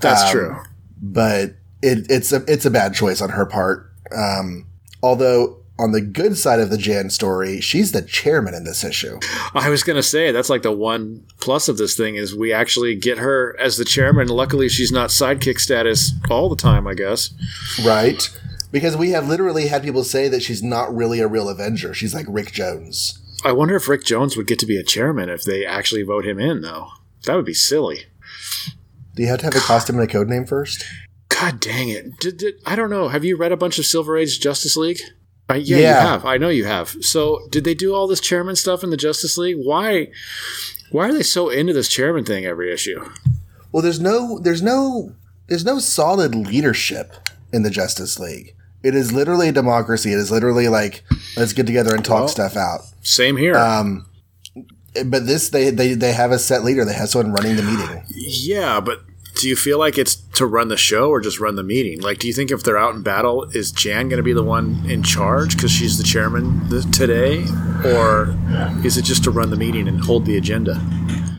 That's Um, true. But it, it's a it's a bad choice on her part. Um, although on the good side of the Jan story, she's the chairman in this issue. I was going to say that's like the one plus of this thing is we actually get her as the chairman. Luckily, she's not sidekick status all the time. I guess. Right? Because we have literally had people say that she's not really a real Avenger. She's like Rick Jones. I wonder if Rick Jones would get to be a chairman if they actually vote him in, though. That would be silly. Do you have to have a costume and a code name first? God dang it! Did, did, I don't know. Have you read a bunch of Silver Age Justice League? Uh, yeah, Yeah. you have. I know you have. So, did they do all this chairman stuff in the Justice League? Why? Why are they so into this chairman thing every issue? Well, there's no, there's no, there's no solid leadership in the Justice League. It is literally a democracy. It is literally like let's get together and talk Well- stuff out. Same here. Um, but this, they, they, they have a set leader. They have someone running the meeting. Yeah, but do you feel like it's to run the show or just run the meeting? Like, do you think if they're out in battle, is Jan going to be the one in charge because she's the chairman th- today, or is it just to run the meeting and hold the agenda?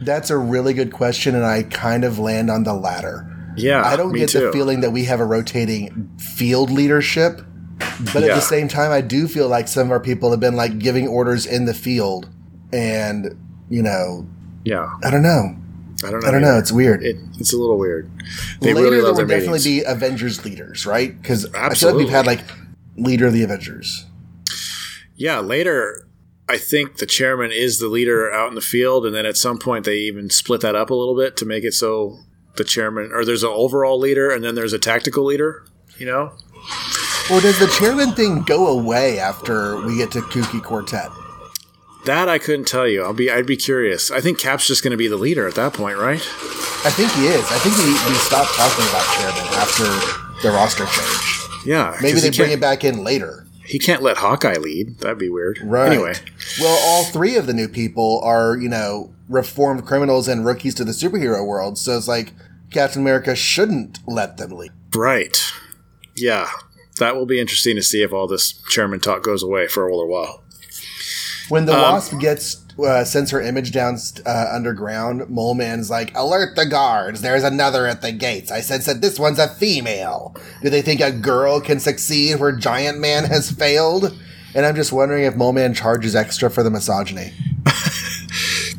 That's a really good question, and I kind of land on the latter. Yeah, I don't get too. the feeling that we have a rotating field leadership, but at the same time, I do feel like some of our people have been like giving orders in the field, and you know, Yeah, I don't know. I don't know. I don't know. It's weird. It, it's a little weird. They Later, really there will definitely meetings. be Avengers leaders, right? Because I feel like we've had like leader of the Avengers. Yeah, later, I think the chairman is the leader out in the field, and then at some point they even split that up a little bit to make it so the chairman, or there's an overall leader, and then there's a tactical leader. You know, Or does the chairman thing go away after we get to Kooky Quartet? That I couldn't tell you. I'll be, I'd be curious. I think Cap's just going to be the leader at that point, right? I think he is. I think we, we stopped talking about chairman after the roster change. Yeah, maybe they bring it back in later. He can't let Hawkeye lead. That'd be weird. Right. Anyway, Well, all three of the new people are, you know, reformed criminals and rookies to the superhero world. So it's like Captain America shouldn't let them lead. right. Yeah, that will be interesting to see if all this chairman talk goes away for a little while. When the Um, Wasp gets uh, sends her image down uh, underground, Mole Man's like, "Alert the guards! There's another at the gates." I sense that this one's a female. Do they think a girl can succeed where Giant Man has failed? And I'm just wondering if Mole Man charges extra for the misogyny.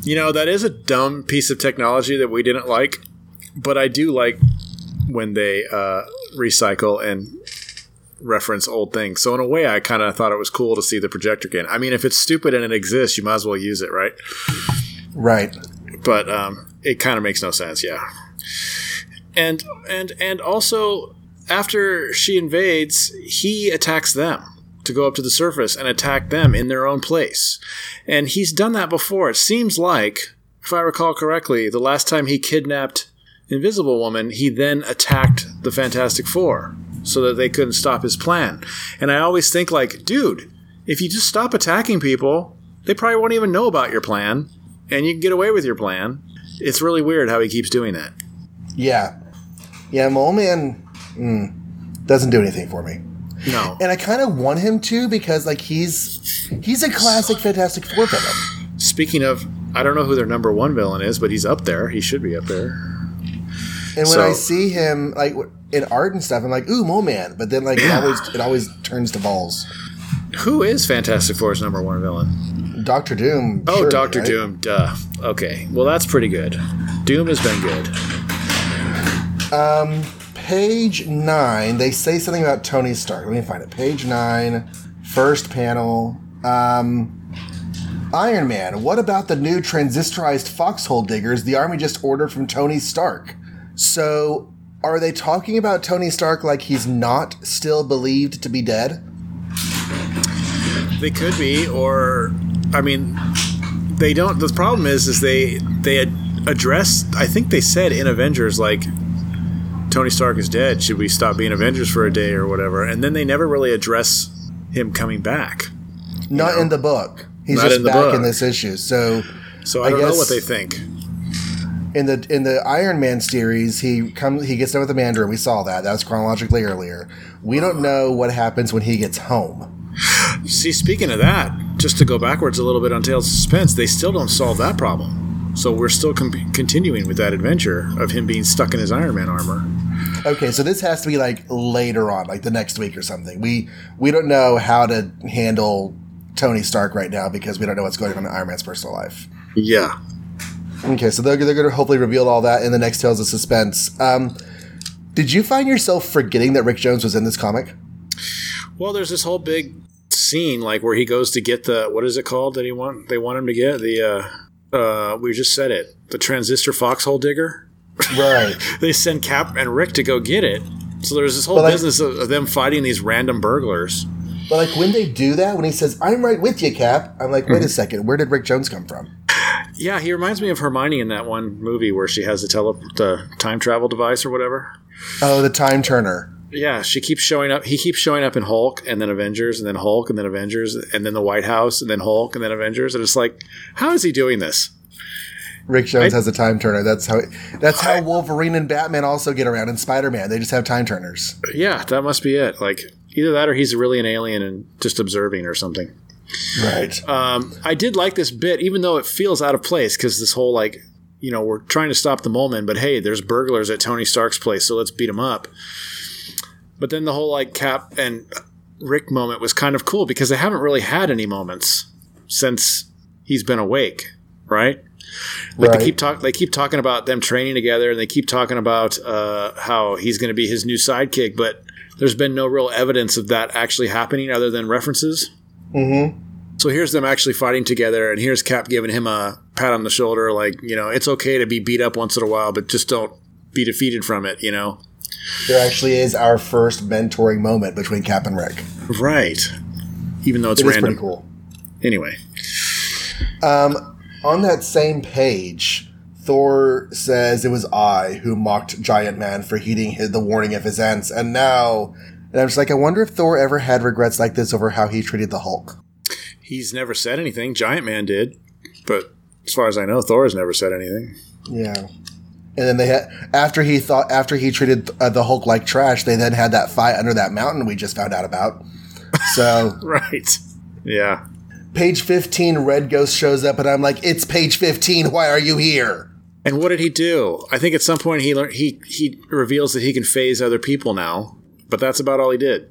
You know, that is a dumb piece of technology that we didn't like, but I do like when they uh, recycle and reference old things. So in a way, I kind of thought it was cool to see the projector again. I mean, if it's stupid and it exists, you might as well use it, right? Right. But um, it kind of makes no sense, yeah. And and and also, after she invades, he attacks them to go up to the surface and attack them in their own place. And he's done that before. It seems like, if I recall correctly, the last time he kidnapped Invisible Woman, he then attacked the Fantastic Four so that they couldn't stop his plan. And I always think, like, dude, if you just stop attacking people, they probably won't even know about your plan, and you can get away with your plan. It's really weird how he keeps doing that. Yeah. Yeah, Mole Man. Mm, Doesn't do anything for me. No. And I kind of want him to because like he's he's a classic Fantastic Four villain. Speaking of, I don't know who their number one villain is, but he's up there. He should be up there. And when So- I see him like in art and stuff, I'm like, ooh, Mole Man. But then like it always it always turns to balls. Who is Fantastic Four's number one villain? Doctor Doom. Oh, surely, Doctor right? Doom. Duh. Okay. Well, that's pretty good. Doom has been good. Um, Page nine, they say something about Tony Stark. Let me find it. Page nine, first panel. Um, Iron Man. What about the new transistorized foxhole diggers the army just ordered from Tony Stark? So, are they talking about Tony Stark like he's not still believed to be dead? They could be, or I mean, they don't. The problem is, is they they addressed. I think they said in Avengers like. Tony Stark is dead. Should we stop being Avengers for a day or whatever? And then they never really address him coming back. Not in the book. He's Not just in back book. in this issue. So, So I, I don't know guess- what they think. In the in the Iron Man series, he comes he gets done with the Mandarin. We saw that. That was chronologically earlier. We don't know what happens when he gets home. See, speaking of that, just to go backwards a little bit on Tales of Suspense, they still don't solve that problem. So we're still com- continuing with that adventure of him being stuck in his Iron Man armor. Okay, so this has to be like later on, like the next week or something. We we don't know how to handle Tony Stark right now because we don't know what's going on in Iron Man's personal life. Yeah. Okay, so they're, they're going to hopefully reveal all that in the next Tales of Suspense. Um, did you find yourself forgetting that Rick Jones was in this comic? Well, there's this whole big scene like where he goes to get the what is it called that he want they want him to get the uh uh we just said it the transistor foxhole digger. Right. They send Cap and Rick to go get it. So there's this whole I- business of, of them fighting these random burglars. but like when they do that, when he says, "I'm right with you, Cap," I'm like, Mm-hmm. "Wait a second, where did Rick Jones come from?" Yeah, he reminds me of Hermione in that one movie where she has the tele the time travel device or whatever. Oh, the Time Turner. Yeah, she keeps showing up. He keeps showing up in Hulk, and then Avengers, and then Hulk, and then Avengers, and then the White House, and then Hulk, and then Avengers. And it's like, how is he doing this? Rick Jones I- has a time turner. That's how. That's how Wolverine and Batman also get around, and Spider Man. They just have time turners. Yeah, that must be it. Like either that, or he's really an alien and just observing or something. Right. Um, I did like this bit, even though it feels out of place, because this whole like, you know, we're trying to stop the moment, but hey, there's burglars at Tony Stark's place, so let's beat them up. But then the whole like Cap and Rick moment was kind of cool because they haven't really had any moments since he's been awake, right? Like Right. they keep talk, they keep talking about them training together, and they keep talking about uh, how he's going to be his new sidekick, but there's been no real evidence of that actually happening other than references. Mm-hmm. So here's them actually fighting together, and here's Cap giving him a pat on the shoulder, like, you know, it's okay to be beat up once in a while, but just don't be defeated from it, you know? There actually is our first mentoring moment between Cap and Rick. Right. Even though it's It random. pretty cool. Anyway. Um, on that same page, Thor says it was I who mocked Giant Man for heeding the warning of his ants, and now, and I'm just like, I wonder if Thor ever had regrets like this over how he treated the Hulk. He's never said anything. Giant Man did. But as far as I know, Thor has never said anything. Yeah. And then they had after he thought after he treated uh, the Hulk like trash, they then had that fight under that mountain we just found out about. So Right. Yeah. page fifteen, Red Ghost shows up, and I'm like, "It's page fifteen. Why are you here?" And what did he do? I think at some point he learned he he reveals that he can phase other people now, but that's about all he did.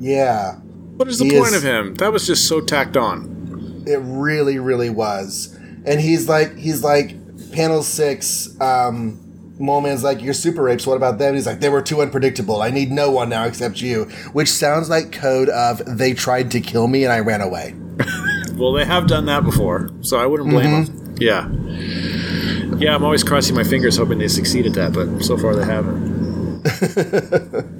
Yeah, What is the He point is- of him? That was just so tacked on. it really, really was. And he's like, he's like, panel six. Um, Mole Man's like, "You're super rapes. What about them?" He's like, "They were too unpredictable. I need no one now except you." Which sounds like code of "They tried to kill me and I ran away." Well, they have done that before, so I wouldn't blame them. Yeah. Yeah, I'm always crossing my fingers hoping they succeed at that, but so far they haven't.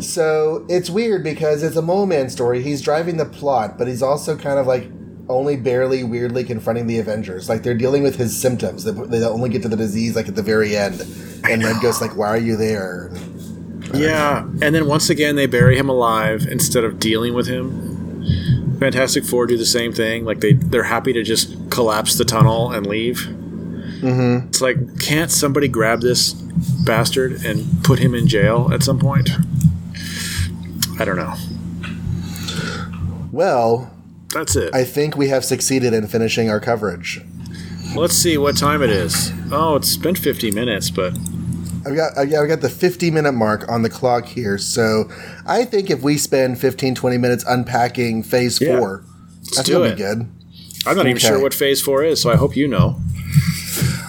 So it's weird because it's a Mole Man story. He's driving the plot, but he's also kind of like only barely weirdly confronting the Avengers. Like they're dealing with his symptoms. They, they only get to the disease like at the very end. And Red Ghost's like, "Why are you there?" Yeah, and then once again they bury him alive instead of dealing with him. Fantastic Four do the same thing. Like they they're happy to just collapse the tunnel and leave. Mm-hmm. It's like, can't somebody grab this bastard and put him in jail at some point? I don't know. Well, that's it. I think we have succeeded in finishing our coverage. Let's see what time it is. Oh, it's been 50 minutes, but I've got I've got the 50 minute mark on the clock here. So I think if we spend 15 20 minutes unpacking phase Yeah. 4, Let's that's going it. to be good. I'm not even sure what phase four is, so I hope you know.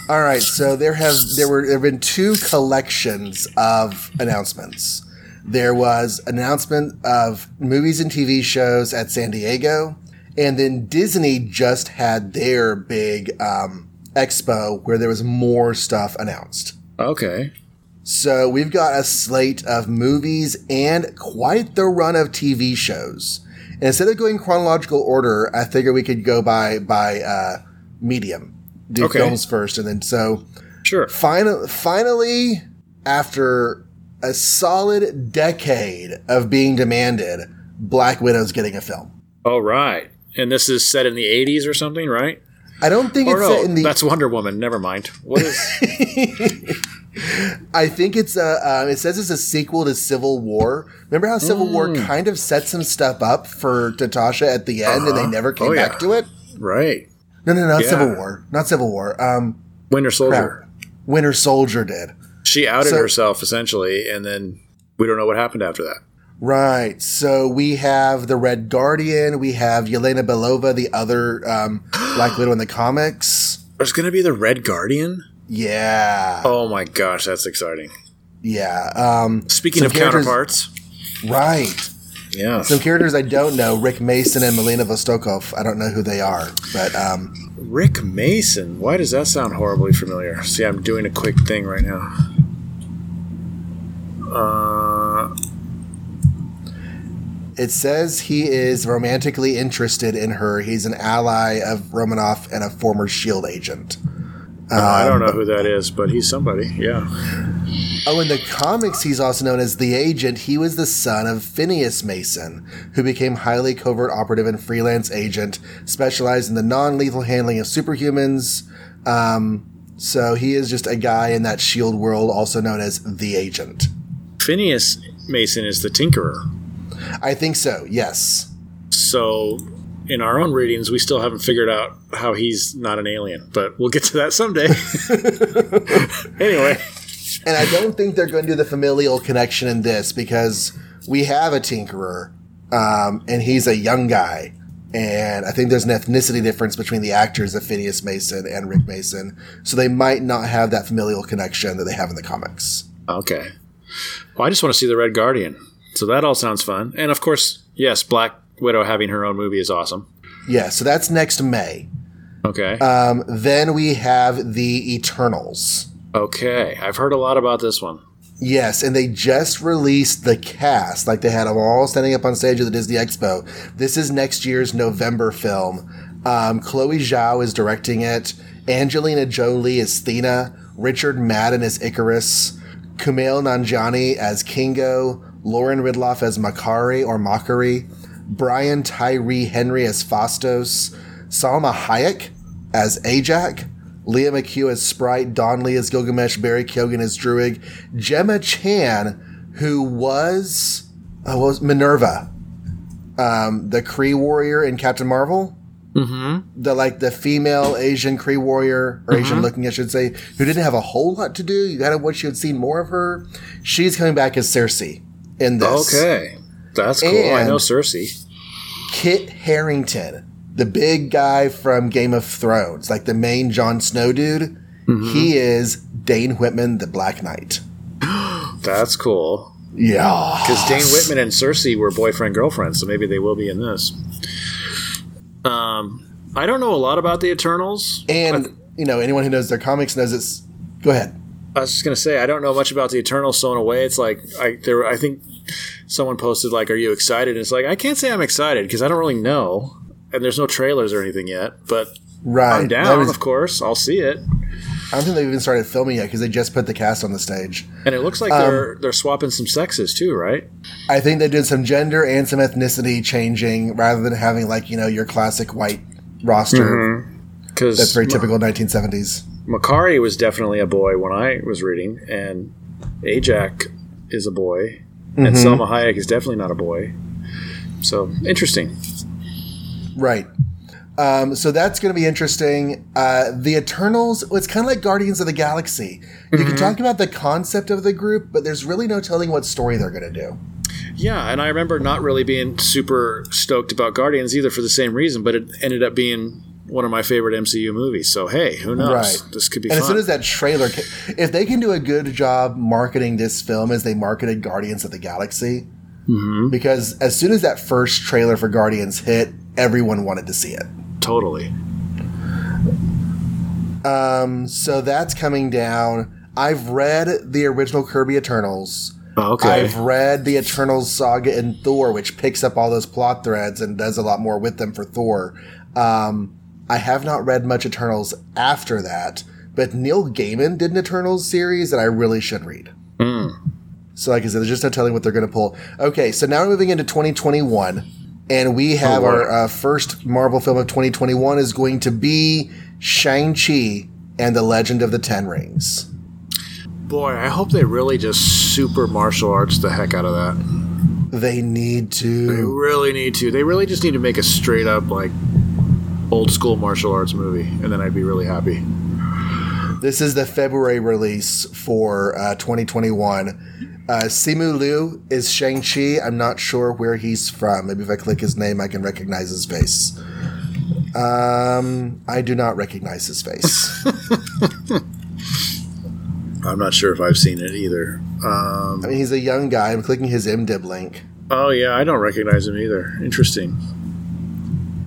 All right, so there have there were there have been two collections of announcements. There was announcement of movies and TV shows at San Diego, and then Disney just had their big um, expo where there was more stuff announced. Okay. So we've got a slate of movies and quite the run of TV shows. And instead of going chronological order, I figure we could go by by uh, medium, do Okay. films first, and then so Sure. Final, finally, after a solid decade of being demanded, Black Widow's getting a film. All right. And this is set in the 80s or something, right? I don't think Or it's no, set in the. that's Wonder Woman. Never mind. What is? I think it's a. Uh, it says it's a sequel to Civil War. Remember how Civil War Mm. kind of set some stuff up for Natasha at the end, and they Uh-huh. never came Oh, back yeah. to it. right. No, no, not Yeah. Civil War. Not Civil War. Um, Winter Soldier. Winter Soldier did. She outed So- herself essentially, and then we don't know what happened after that. Right. So we have the Red Guardian. We have Yelena Belova, the other um, Black Widow in the comics. There's going to be the Red Guardian. Yeah. Oh my gosh, that's exciting. Yeah. Um, Speaking of counterparts, Right. Yeah, Some characters I don't know, Rick Mason and Melina Vostokoff. I don't know who they are, but um, Rick Mason. Why does that sound horribly familiar? See, I'm doing a quick thing right now. Uh, it says he is romantically interested in her. He's an ally of Romanoff and a former SHIELD E agent. I Um, don't know who that is, but he's somebody. Yeah. Oh, in the comics, he's also known as the Agent. He was the son of Phineas Mason, who became highly covert operative and freelance agent, specialized in the non-lethal handling of superhumans. Um, so he is just a guy in that Shield world, also known as the Agent. Phineas Mason is the Tinkerer. I think so. Yes. So, in our own readings, we still haven't figured out how he's not an alien, but we'll get to that someday. anyway, And I don't think they're going to do the familial connection in this because we have a Tinkerer, um, and he's a young guy. And I think there's an ethnicity difference between the actors of Phineas Mason and Rick Mason. So they might not have that familial connection that they have in the comics. okay. Well, I just want to see the Red Guardian. So that all sounds fun. And of course, yes, Black Widow having her own movie is awesome. Yeah, so that's next May. Okay. Um, then we have the Eternals. okay. I've heard a lot about this one. Yes, and they just released the cast. Like they had them all standing up on stage at the Disney Expo. This is next year's November film. Um, Chloe Zhao is directing it. Angelina Jolie is Thena. Richard Madden as Ikaris. Kumail Nanjiani as Kingo. Lauren Ridloff as Makkari or Mockery. Brian Tyree Henry as Phastos. Salma Hayek as Ajak. Lia McHugh as Sprite, Don Lee as Gilgamesh, Barry Keoghan as Druig, Gemma Chan, who was uh, was Minerva, um, the Kree warrior in Captain Marvel, Mm-hmm. the like the female Asian Kree warrior or Asian looking, I should say, who didn't have a whole lot to do. You kind of wish you had seen more of her. She's coming back as Sersi in this. Okay. That's cool. I know Sersi. Kit Harington, the big guy from Game of Thrones, like the main Jon Snow dude. He is Dane Whitman, the Black Knight. That's cool. Yeah. Because Dane Whitman and Sersi were boyfriend girlfriends, so maybe they will be in this. Um, I don't know a lot about the Eternals. And, you know, anyone who knows their comics knows it's. Go ahead. I was just gonna say I don't know much about the in a way, it's like I there. I think someone posted like, "Are you excited?" And it's like I can't say I'm excited because I don't really know, and there's no trailers or anything yet. But Right. I'm down, was- of course. I'll see it, I don't think they've even started filming yet because they just put the cast on the stage. and it looks like Um, they're they're swapping some sexes too, right? I think they did some gender and some ethnicity changing rather than having, like, you know, your classic white roster. Because That's very typical 1970s. Makkari was definitely a boy when I was reading, and Ajak is a boy, and Salma Hayek is definitely not a boy. So interesting. Right. Um, so that's going to be interesting. Uh, the Eternals, well, it's kind of like Guardians of the Galaxy. You can talk about the concept of the group, but there's really no telling what story they're going to do. Yeah, and I remember not really being super stoked about Guardians either for the same reason, but it ended up being one of my favorite MCU movies. So hey, who knows? Right. This could be And fun. as soon as that trailer, ca- if they can do a good job marketing this film as they marketed Guardians of the Galaxy, because as soon as that first trailer for Guardians hit, everyone wanted to see it. totally. Um, so that's coming down. I've read the original Kirby Eternals. Oh, okay. I've read the Eternals saga in Thor, which picks up all those plot threads and does a lot more with them for Thor. Um, I have not read much Eternals after that, but Neil Gaiman did an Eternals series that I really should read. So, like I said, there's just no telling what they're going to pull. Okay, so now we're moving into 2021, and we have Lord. our uh, first Marvel film of 2021 is going to be Shang-Chi and the Legend of the Ten Rings. Boy, I hope they really just super martial arts the heck out of that. They need to. They really need to. They really just need to make a straight up like old school martial arts movie, and then I'd be really happy. This is the February release for uh, 2021. Uh, Simu Liu is Shang-Chi. I'm not sure where he's from. Maybe if I click his name, I can recognize his face. Um, I do not recognize his face. I'm not sure if I've seen it either. Um, I mean, he's a young guy. I'm clicking his IMDb link. oh yeah, I don't recognize him either. Interesting.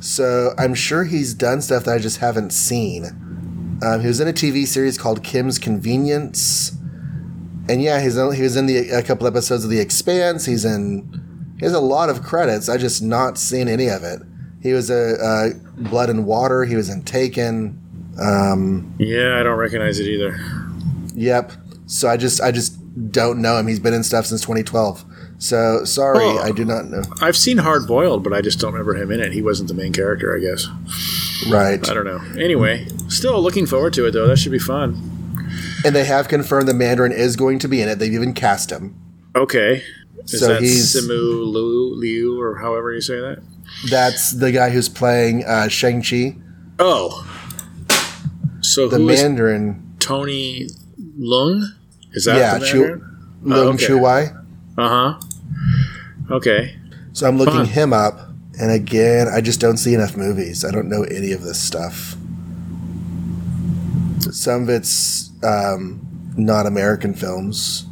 So I'm sure he's done stuff that I just haven't seen. Um, he was in a TV series called Kim's Convenience, and yeah, he's in, he was in the a couple episodes of The Expanse. He's in he has a lot of credits. I just not seen any of it. He was a uh, Blood and Water. He was in Taken. Um, Yeah, I don't recognize it either. yep. So I just I just don't know him. He's been in stuff since 2012. So sorry, Oh. I do not know. I've seen Hard Boiled, but I just don't remember him in it. He wasn't the main character, I guess. Right. I don't know. Anyway, still looking forward to it though. That should be fun. And they have confirmed the Mandarin is going to be in it. They've even cast him. Okay. Is So that he's- Simu Liu, Liu or however you say that? That's the guy who's playing uh, Shang Chi. Oh. So The Mandarin. Tony Leung? Is that Yeah, the Chu, Mandarin? Leung Oh, okay. Chu Wai. Uh huh. Okay. So I'm looking Fun. him up, and again, I just don't see enough movies. I don't know any of this stuff. Some of it's um, not American films.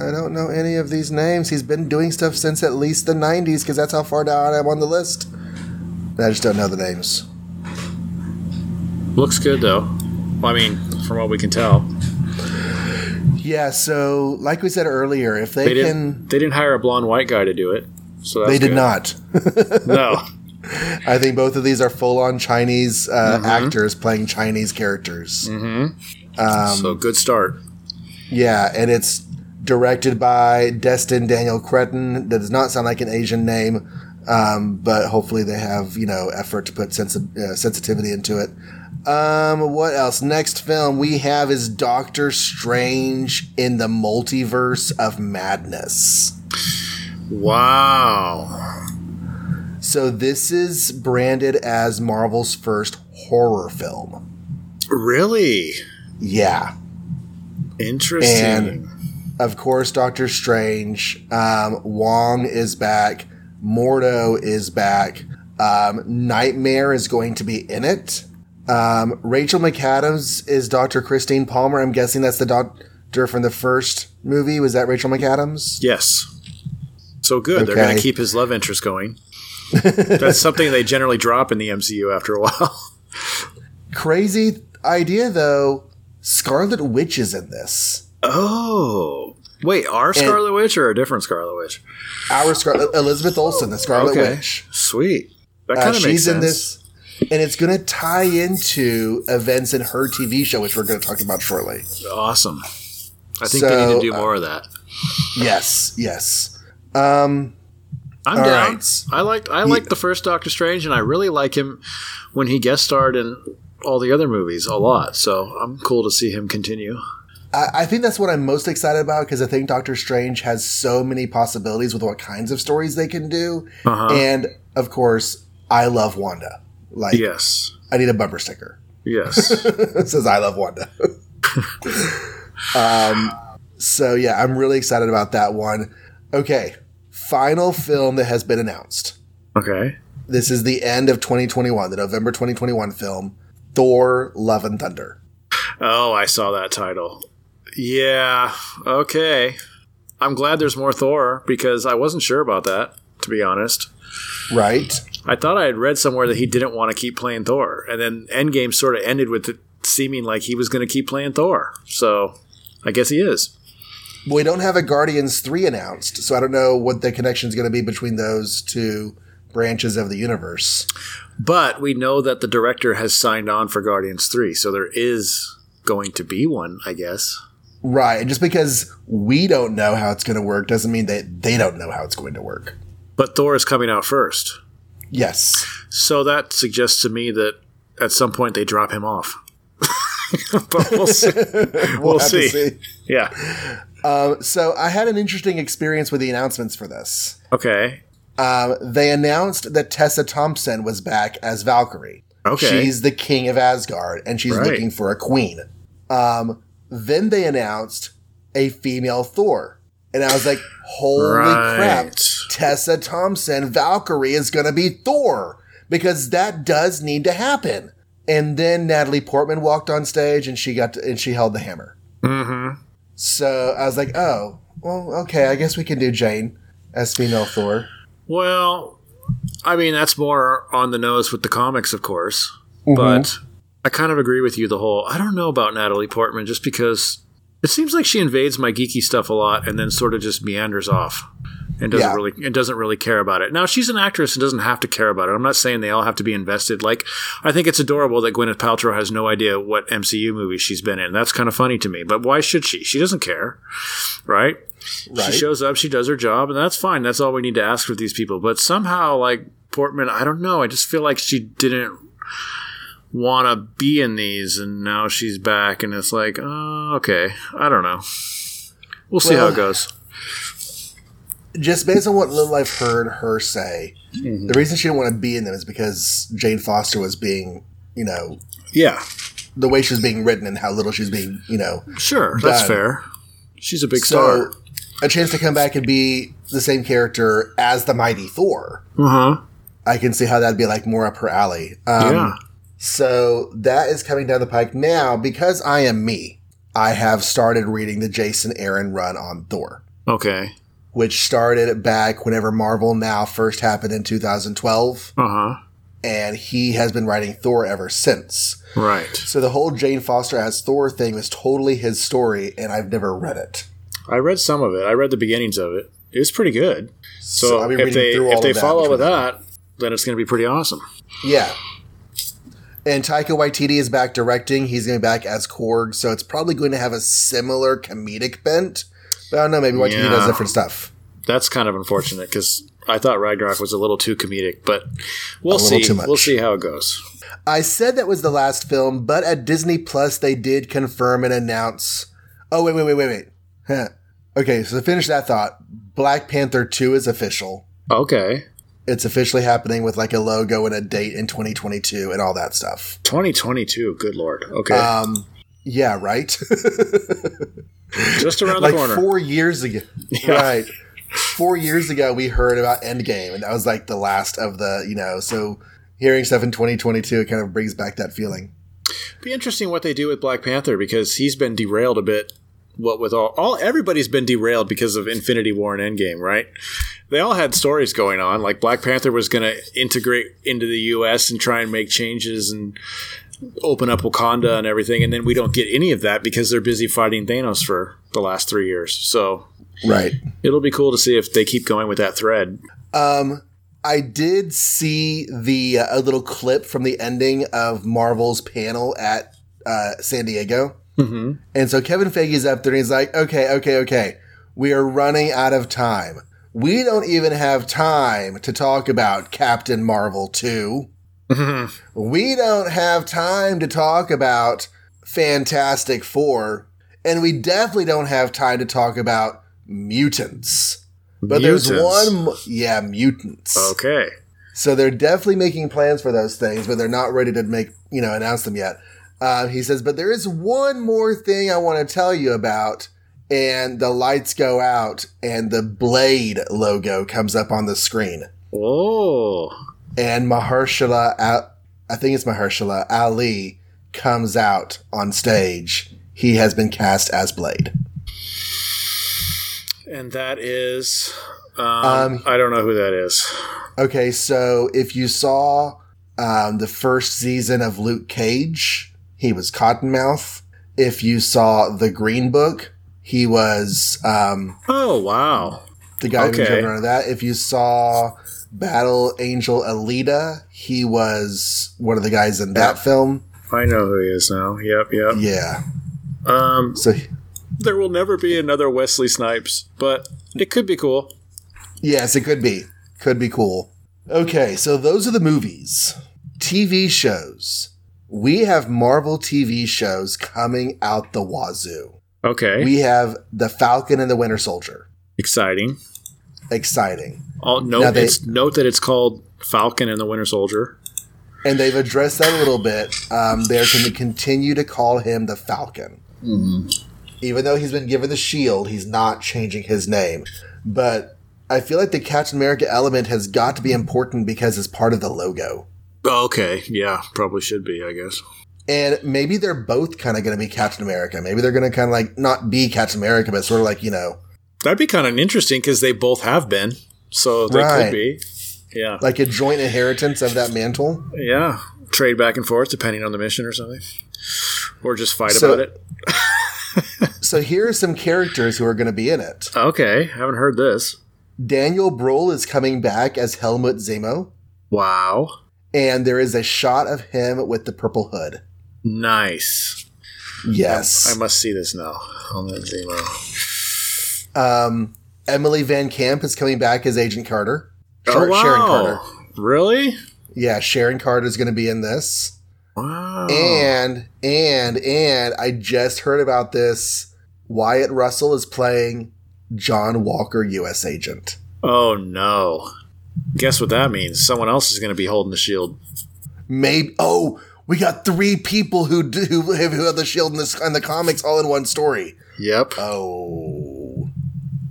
I don't know any of these names. He's been doing stuff since at least the 90s because that's how far down I'm on the list. And I just don't know the names. Looks good though. Well, I mean, from what we can tell, Yeah, so like we said earlier, if they, they can. didn't. They didn't hire a blonde white guy to do it. So that's They did good. not. No. I think both of these are full on Chinese uh, Mm-hmm. actors playing Chinese characters. Um, so good start. Yeah, and it's directed by Destin Daniel Cretton. That does not sound like an Asian name, um, but hopefully they have you know effort to put sensi- uh, sensitivity into it. Um, what else? Next film we have is Doctor Strange in the Multiverse of Madness. Wow. So this is branded as Marvel's first horror film. Really Yeah. interesting. And- of course, Doctor Strange. Um, Wong is back. Mordo is back. Um, Nightmare is going to be in it. Um, Rachel McAdams is Dr. Christine Palmer. I'm guessing that's the doctor from the first movie. Was that Rachel McAdams? yes. So good. They're going to keep his love interest going. That's something they generally drop in the MCU after a while. Crazy idea, though. Scarlet Witch is in this. Oh. Wait, our Scarlet Witch or a different Scarlet Witch? Our Scarlet Elizabeth Olsen, the Scarlet Okay. Witch. Sweet. That Uh, kind of makes she's sense. in this, and it's going to tie into events in her TV show, which we're going to talk about shortly. Awesome. I think So, they need to do uh, more of that. Yes, yes. Um, I'm down. right. I liked I liked the first Doctor Strange, and I really like him when he guest starred in all the other movies a lot. So I'm cool to see him continue. I, I think that's what I'm most excited about because I think Doctor Strange has so many possibilities with what kinds of stories they can do, Uh-huh. and of course, I love Wanda. Like, Yes. I need a bumper sticker. Yes. it says I love Wanda. um, so yeah, I'm really excited about that one. Okay, final film that has been announced. okay. This is the end of 2021, the November 2021 film, Thor: Love and Thunder. Oh, I saw that title. Yeah. Okay. I'm glad there's more Thor because I wasn't sure about that, to be honest. Right? I thought I had read somewhere that he didn't want to keep playing Thor, and then Endgame sort of ended with it seeming like he was going to keep playing Thor. So I guess he is. We don't have a Guardians 3 announced, so I don't know what the connection is going to be between those two branches of the universe. But we know that the director has signed on for Guardians 3, so there is going to be one, I guess. Right. And just because we don't know how it's going to work doesn't mean that they don't know how it's going to work. But Thor is coming out first. Yes. So that suggests to me that at some point they drop him off. but we'll see. We'll, have see. to see. Yeah. Um, so I had an interesting experience with the announcements for this. Okay. Um, they announced that Tessa Thompson was back as Valkyrie. Okay. She's the king of Asgard, and she's Right. looking for a queen. Um, then they announced a female Thor. And I was like, holy crap. Tessa Thompson, Valkyrie, is going to be Thor because that does need to happen. And then Natalie Portman walked on stage and she got to, and she held the hammer. Mm-hmm. So I was like, oh, well, okay, I guess we can do Jane as female Thor. Well, I mean that's more on the nose with the comics, of course. Mm-hmm. But I kind of agree with you. The whole I don't know about Natalie Portman just because it seems like she invades my geeky stuff a lot and then sort of just meanders off and doesn't Yeah. really and doesn't really care about it. Now she's an actress and doesn't have to care about it. I'm not saying they all have to be invested. Like I think it's adorable that Gwyneth Paltrow has no idea what MCU movie she's been in. That's kind of funny to me. But why should she? She doesn't care, right? Right. She shows up, she does her job, and that's fine. That's all we need to ask for these people. But somehow, like Portman, I don't know. I just feel like she didn't want to be in these, and now she's back, and it's like, oh, okay. I don't know. We'll see how it goes. just based on what little I've heard her say, Mm-hmm. the reason she didn't want to be in them is because Jane Foster was being, you know, Yeah, the way she was being written and how little she was being, you know. sure. That's fair. She's a big So star. a chance to come back and be the same character as the mighty Thor. Uh huh. I can see how that'd be like more up her alley. Um, yeah. So that is coming down the pike now. Because I am me, I have started reading the Jason Aaron run on Thor. Okay. which started back whenever Marvel Now first happened in 2012, Uh huh. and he has been writing Thor ever since. Right. So the whole Jane Foster as Thor thing was totally his story, and I've never read it. I read some of it. I read the beginnings of it. It was pretty good. So, be if they if they follow with that, then it's going to be pretty awesome. Yeah. And Taika Waititi is back directing. He's going to be back as Korg, so it's probably going to have a similar comedic bent. But I don't know, maybe Waititi Yeah. does different stuff. That's kind of unfortunate because I thought Ragnarok was a little too comedic, but we'll see. We'll see how it goes. I said that was the last film, but at Disney Plus they did confirm and announce. Oh wait, wait, wait, wait, wait. Huh. Okay, so to finish that thought, Black Panther Two is official. Okay, It's officially happening with like a logo and a date in 2022 and all that stuff. 2022. Good lord. Okay, Um, yeah, right. just around like the corner. four years ago, Yeah. right? Four years ago, we heard about Endgame, and that was like the last of the, you know. So hearing stuff in 2022, it kind of brings back that feeling. Be interesting what they do with Black Panther because he's been derailed a bit. What with all all everybody's been derailed because of Infinity War and Endgame, right? They all had stories going on. Like Black Panther was going to integrate into the U.S. and try and make changes and open up Wakanda and everything, and then we don't get any of that because they're busy fighting Thanos for the last three years. So Right. it'll be cool to see if they keep going with that thread. Um, I did see the uh, a little clip from the ending of Marvel's panel at uh, San Diego, Mm-hmm. and so Kevin Feige's up there and he's like, "Okay, okay, okay, we are running out of time. We don't even have time to talk about Captain Marvel two. we don't have time to talk about Fantastic Four, and we definitely don't have time to talk about mutants. But Mutants. there's one, yeah, mutants. Okay. So they're definitely making plans for those things, but they're not ready to make, you know, announce them yet. Uh, he says, but there is one more thing I want to tell you about. And the lights go out and the Blade logo comes up on the screen. Oh. And Mahershala, Al- I think it's Mahershala Ali comes out on stage. He has been cast as Blade. And that is. Um, Um, I don't know who that is. Okay, so if you saw um, the first season of Luke Cage, he was Cottonmouth. If you saw the Green Book, he was um, Oh, wow. the guy who Okay. jumped around that. If you saw Battle Angel Alita, he was one of the guys in that film. I know who he is now. Yep, yep. Yeah. Um, So there will never be another Wesley Snipes, but it could be cool. yes, it could be. Could be cool. Okay, so those are the movies. TV shows. We have Marvel TV shows coming out the wazoo. Okay. We have the Falcon and the Winter Soldier. Exciting. Exciting. Note, they- note that it's called Falcon and the Winter Soldier. And they've addressed that a little bit. Um, they're going to continue to call him the Falcon. Even though he's been given the shield, he's not changing his name. But I feel like the Captain America element has got to be important because it's part of the logo. Oh, okay. Yeah, probably should be, I guess. And maybe they're both kind of going to be Captain America. Maybe they're going to kind of like not be Captain America, but sort of like, you know, That'd be kind of interesting because they both have been. So they Right. could be. Yeah. like a joint inheritance of that mantle. Yeah. Trade back and forth depending on the mission or something. Or just fight So- about it. So here are some characters who are going to be in it. Okay. Haven't heard this. Daniel Brühl is coming back as Helmut Zemo. Wow. And there is a shot of him with the purple hood. Nice. Yes. I must see this now. On that Zemo. um, Emily VanCamp is coming back as Agent Carter. Oh, wow. Sharon Carter. Really? Yeah, Sharon Carter is going to be in this. Wow. And and and I just heard about this. Wyatt Russell is playing John Walker, U.S. Agent. oh no. Guess what that means? Someone else is going to be holding the shield. Maybe. Oh, we got three people who do, who have, who have the shield in, this, in the comics all in one story. Yep. Oh,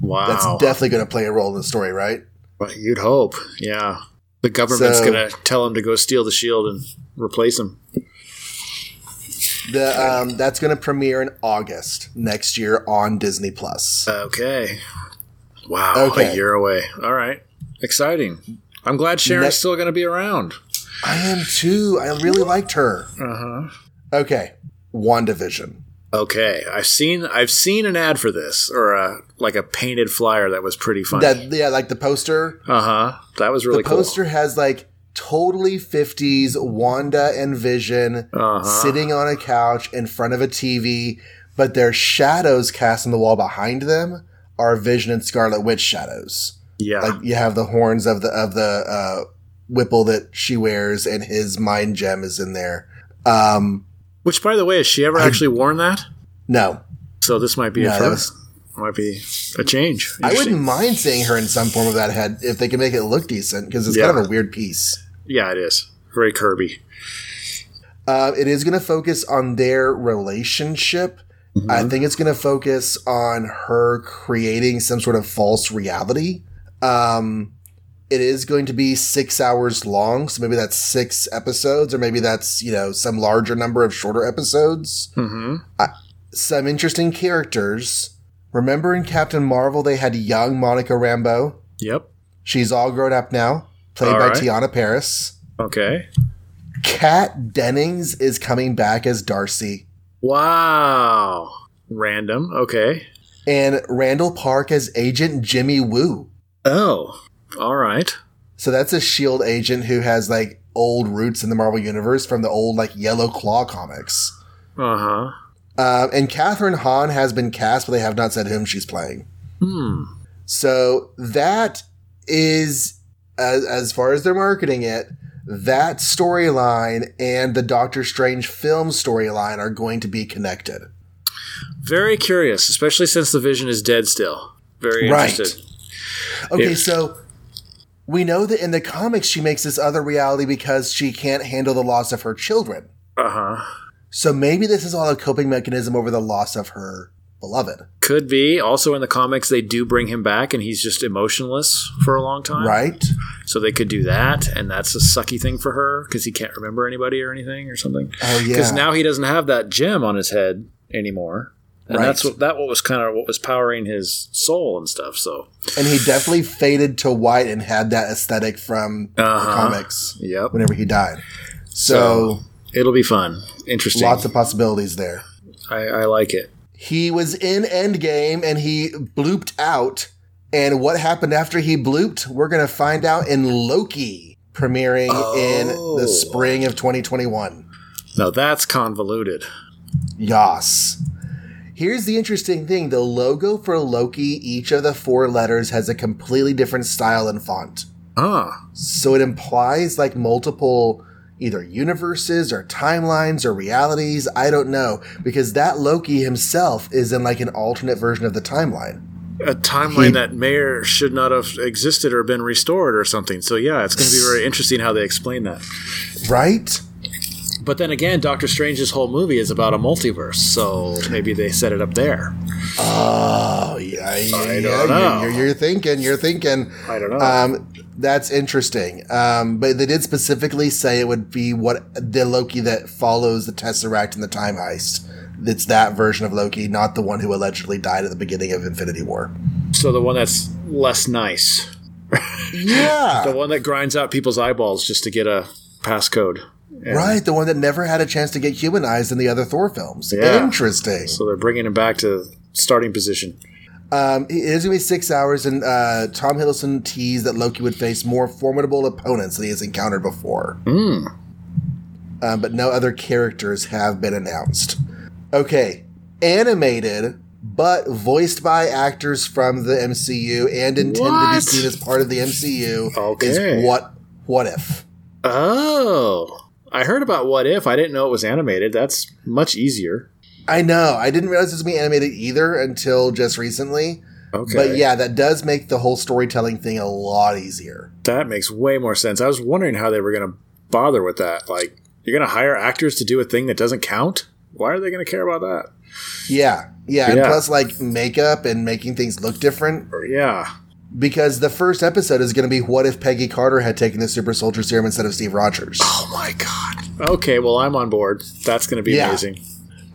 Wow. that's definitely going to play a role in the story, right? Well, You'd hope. Yeah. The government's So- going to tell him to go steal the shield and replace him. The um, that's going to premiere in August next year on Disney Plus. Okay. Wow. Okay. A year away. All right. Exciting. I'm glad Sharon's Ne- still going to be around. I am too. I really liked her. Uh huh. Okay, WandaVision. Okay. I've seen I've seen an ad for this or a like a painted flyer that was pretty funny. That yeah, like the poster. uh huh. That was really cool. the poster has like totally 50s Wanda and Vision. Uh huh. sitting on a couch in front of a TV, but their shadows cast on the wall behind them are Vision and Scarlet Witch shadows. Yeah. Like you have the horns of the of the uh, wimple that she wears, and his mind gem is in there. Um, Which, by the way, has she ever actually worn that? no, So this might be No, a first. Might be a change. I wouldn't mind seeing her in some form of that head if they can make it look decent because it's kind of a weird piece. Yeah, it is very Kirby. Uh, it is going to focus on their relationship. I think it's going to focus on her creating some sort of false reality. Um, it is going to be six hours long, so maybe that's six episodes, or maybe that's you know some larger number of shorter episodes. hmm Some interesting characters. Remember in Captain Marvel, they had young Monica Rambeau. Yep. She's all grown up now, played All by right. Teyonah Parris. Okay. Kat Dennings is coming back as Darcy. Wow. Random. Okay. and Randall Park as Agent Jimmy Woo. Oh. All right. So that's a Shield agent who has like old roots in the Marvel universe from the old like Yellow Claw comics. Uh huh. Um, and Kathryn Hahn has been cast, but they have not said whom she's playing. Hmm. So that is as as far as they're marketing it. that storyline and the Doctor Strange film storyline are going to be connected. Very curious, especially since the Vision is dead still. Very Right. interested. Okay, Yeah. so we know that in the comics she makes this other reality because she can't handle the loss of her children. Uh huh. So maybe this is all a coping mechanism over the loss of her beloved, Could be. Also, in the comics, they do bring him back, and he's just emotionless for a long time. right? So they could do that, and that's a sucky thing for her because he can't remember anybody or anything or something. Oh yeah. Because now he doesn't have that gem on his head anymore, and Right. that's what that what was kind of what was powering his soul and stuff. So, and he definitely faded to white and had that aesthetic from Uh-huh. comics yep, whenever he died. So, it'll be fun, interesting. lots of possibilities there. I, I like it. He was in Endgame and he blooped out. And what happened after he blooped, we're going to find out in Loki, premiering in Oh. the spring of 2021. Now that's convoluted. Yas. Here's the interesting thing the logo for Loki, each of the four letters has a completely different style and font. Ah, So it implies like multiple either universes or timelines or realities. I don't know. Because that Loki himself is in like an alternate version of the timeline. a timeline He- that may or should not have existed or been restored or something. So yeah, it's going to be very interesting how they explain that. Right? But then again, Doctor Strange's whole movie is about a multiverse, so maybe they set it up there. Oh, yeah. yeah, I don't know. You're, you're, thinking, you're thinking. I don't know. Um, that's interesting. Um, but they did specifically say it would be what the Loki that follows the Tesseract in the time heist. It's that version of Loki, not the one who allegedly died at the beginning of Infinity War. so the one that's less nice, Yeah. the one that grinds out people's eyeballs just to get a passcode. And Right, the one that never had a chance to get humanized in the other Thor films. Yeah. Interesting. So they're bringing him back to starting position. Um, it is going to be six hours, and uh, Tom Hiddleston teased that Loki would face more formidable opponents than he has encountered before. Hmm. Um, but no other characters have been announced. Okay, animated, but voiced by actors from the MCU and intended to be seen as part of the MCU Okay. is what? What if? Oh, I heard about What If. I didn't know it was animated. That's much easier. I know. I didn't realize this would be animated either until just recently. Okay. But yeah, that does make the whole storytelling thing a lot easier. That makes way more sense. I was wondering how they were going to bother with that. Like, you're going to hire actors to do a thing that doesn't count? Why are they going to care about that? Yeah, yeah, and plus like makeup and making things look different. Yeah. Because the first episode is going to be what if Peggy Carter had taken the super soldier serum instead of Steve Rogers? Oh my god. Okay, well, I'm on board. That's going to be Yeah. amazing.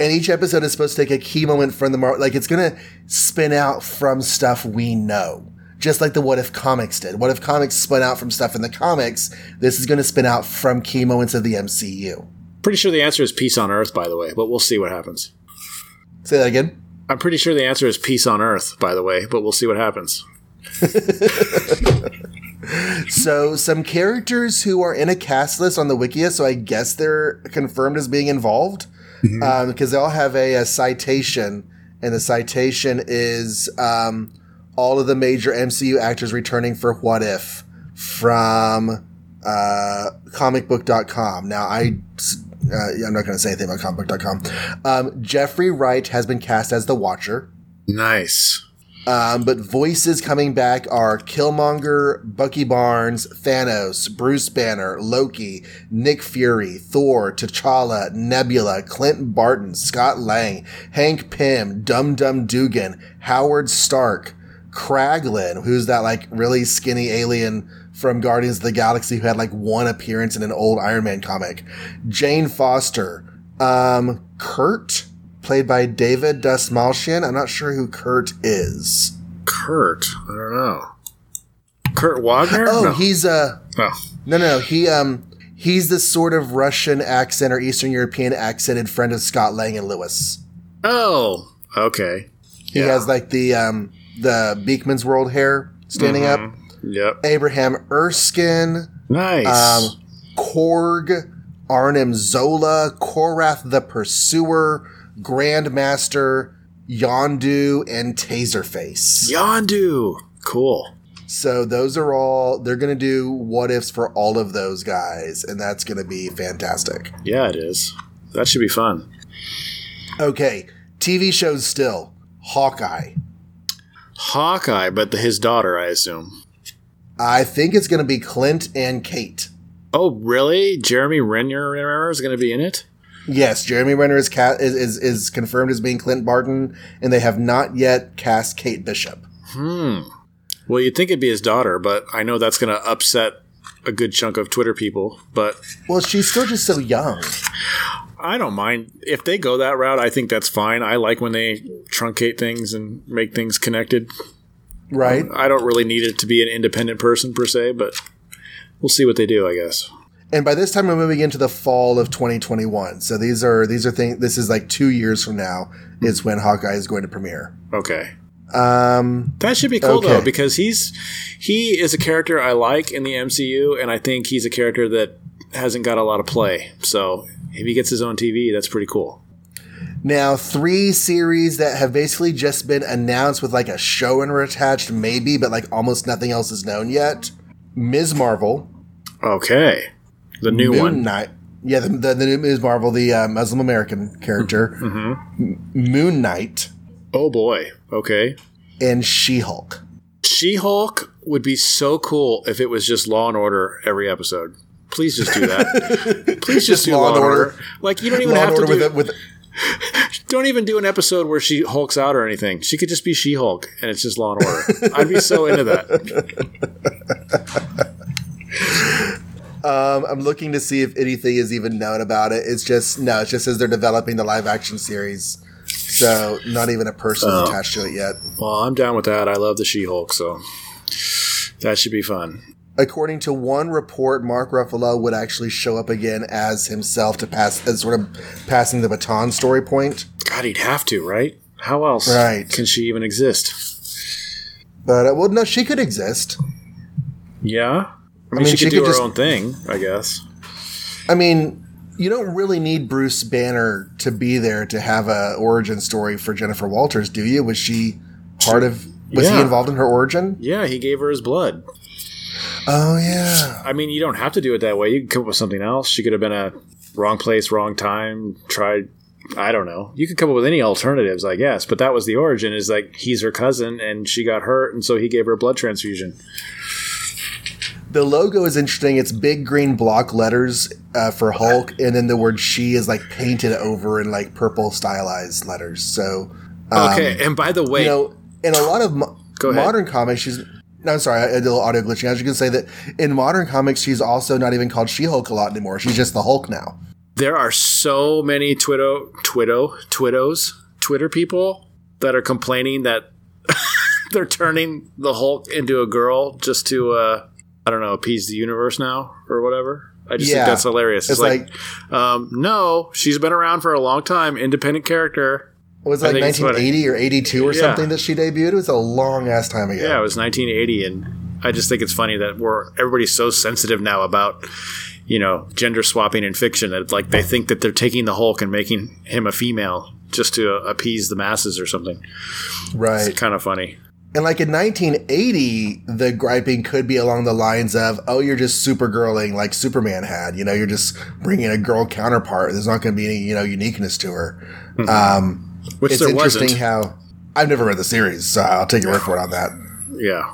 And each episode is supposed to take a key moment from the mar- like it's going to spin out from stuff we know. Just like the What If comics did. What If comics spun out from stuff in the comics, this is going to spin out from key moments of the MCU. Pretty sure the answer is peace on Earth, by the way, but we'll see what happens. Say that again. I'm pretty sure the answer is peace on Earth, by the way, but we'll see what happens. So some characters who are in a cast list on the Wikia, so I guess they're confirmed as being involved because they all have a, a citation, and the citation is um, all of the major MCU actors returning for What If from uh, comicbook.com. Now I. Uh, I'm not going to say anything about comicbook.com. Um, Jeffrey Wright has been cast as the Watcher. Nice. Um, but voices coming back are Killmonger, Bucky Barnes, Thanos, Bruce Banner, Loki, Nick Fury, Thor, T'Challa, Nebula, Clint Barton, Scott Lang, Hank Pym, Dum Dum Dugan, Howard Stark, Kraglin, who's that like really skinny alien from Guardians of the Galaxy who had like one appearance in an old Iron Man comic, Jane Foster, um, Kurt, played by David Dastmalchian. I'm not sure who Kurt is. Kurt. I don't know. Kurt Wagner? Oh, no. he's a. Oh. no no he um he's the sort of Russian accent or Eastern European accented friend of Scott Lang and Lewis. Oh, okay. He has like the um the Beakman's World hair standing up. Yep. Abraham Erskine, Nice. um, Korg, Arnim Zola, Korath the Pursuer, Grandmaster, Yondu, and Taserface. Yondu. Cool. So those are all they're going to do what ifs for all of those guys, and that's going to be fantastic. Yeah, it is. That should be fun. Okay, TV shows still Hawkeye. Hawkeye, but the, his daughter, I assume. I think it's going to be Clint and Kate. Oh, really? Jeremy Renner is going to be in it? Yes, Jeremy Renner is, ca- is, is is confirmed as being Clint Barton, and they have not yet cast Kate Bishop. Hmm. Well, you'd think it'd be his daughter, but I know that's going to upset a good chunk of Twitter people. But Well, she's still just so young. I don't mind if they go that route. I think that's fine. I like when they truncate things and make things connected. Right. I don't really need it to be an independent person per se, but we'll see what they do. I guess. And by this time, we're moving into the fall of 2021. So these are these are things. This is like two years from now is when Hawkeye is going to premiere. Okay. Um, That should be cool Okay. though, because he's he is a character I like in the MCU, and I think he's a character that hasn't got a lot of play. So if he gets his own TV, that's pretty cool. now three series that have basically just been announced with like a showrunner attached, maybe, but like almost nothing else is known yet. Ms. Marvel, Okay, the new Moon one. Knight. Yeah, the, the, the new Ms. Marvel, the uh, Muslim American character, M- Moon Knight, Oh boy. Okay. and She Hulk. She Hulk would be so cool if it was just Law and Order every episode. Please just do that. Please just, Just do Law and Order. Order. Like you don't even Law have to Order do, with, with don't even do an episode where she hulks out or anything. She could just be She Hulk, and it's just Law and Order. I'd be so into that. Um, I'm looking to see if anything is even known about it. It's just no, it just says they're developing the live action series, so not even a person Oh. attached to it yet. Well, I'm down with that. I love the She Hulk, so that should be fun. According to one report, Mark Ruffalo would actually show up again as himself to pass as sort of passing the baton story point. God, he'd have to, right? How else Right. can she even exist? But uh, well, no, she could exist. Yeah, I mean, she, she could do could her just- own thing, I guess. I mean, you don't really need Bruce Banner to be there to have a origin story for Jennifer Walters, do you? Was she part of? Was he involved in her origin? Yeah, he gave her his blood. Oh yeah. I mean, you don't have to do it that way. You can come up with something else. She could have been a wrong place, wrong time. Tried. I don't know. You could come up with any alternatives, I guess. But that was the origin. Is like he's her cousin, and she got hurt, and so he gave her a blood transfusion. The logo is interesting. It's big green block letters uh, for Hulk, and then the word "she" is like painted over in like purple stylized letters. So, um, Okay, and by the way, you know, in a lot of mo- Go ahead. modern comics, she's. No, I'm sorry, I did a little audio glitching. I was just going to say that in modern comics, she's also not even called She-Hulk a lot anymore. She's just the Hulk now. there are so many Twitto, Twitto, Twittos, Twitter people that are complaining that they're turning the Hulk into a girl just to, uh, I don't know, appease the universe now or whatever. I just Yeah. think that's hilarious. It's, It's like, um, no, she's been around for a long time, independent character. Was it like think it's funny. 1980 or 82 or Yeah. something that she debuted? It was a long ass time ago. Yeah, it was 1980, and I just think it's funny that we're everybody's so sensitive now about you know gender swapping in fiction that like they think that they're taking the Hulk and making him a female just to appease the masses or something. right. It's kind of funny. And like in 1980, the griping could be along the lines of, "Oh, you're just super girling like Superman had. You know, you're just bringing a girl counterpart. There's not going to be any, you know, uniqueness to her." Um, Which it's there interesting wasn't. how I've never read the series, so I'll take your word for it on that. yeah.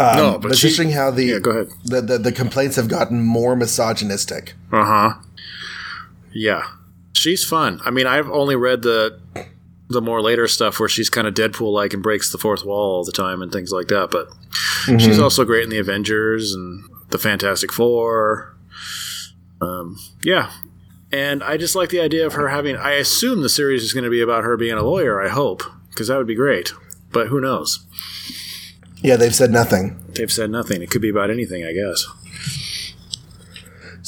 Um, No, but but it's she- interesting how the, Yeah. Go ahead. the, the the complaints have gotten more misogynistic. Uh huh. Yeah, she's fun. I mean, I've only read the the more later stuff where she's kind of Deadpool like and breaks the fourth wall all the time and things like that. But she's also great in the Avengers and the Fantastic Four. Um, yeah, and I just like the idea of her having. I assume the series is going to be about her being a lawyer. I hope because that would be great. But who knows? Yeah, they've said nothing. They've said nothing. It could be about anything, I guess.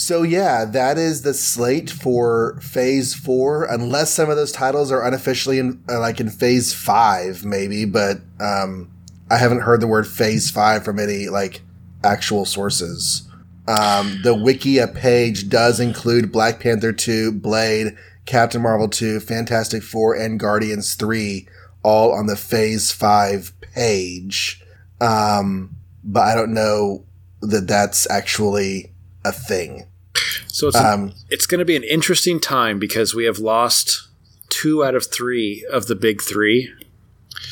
So yeah, that is the slate for Phase Four. Unless some of those titles are unofficially in, uh, like in Phase Five, maybe. But um, I haven't heard the word Phase Five from any like actual sources. Um, the Wikia page does include Black Panther two, Blade, Captain Marvel two, Fantastic Four, and Guardians three, all on the Phase Five page. Um, but I don't know that that's actually a thing. So it's um, it's going to be an interesting time because we have lost two out of three of the big 3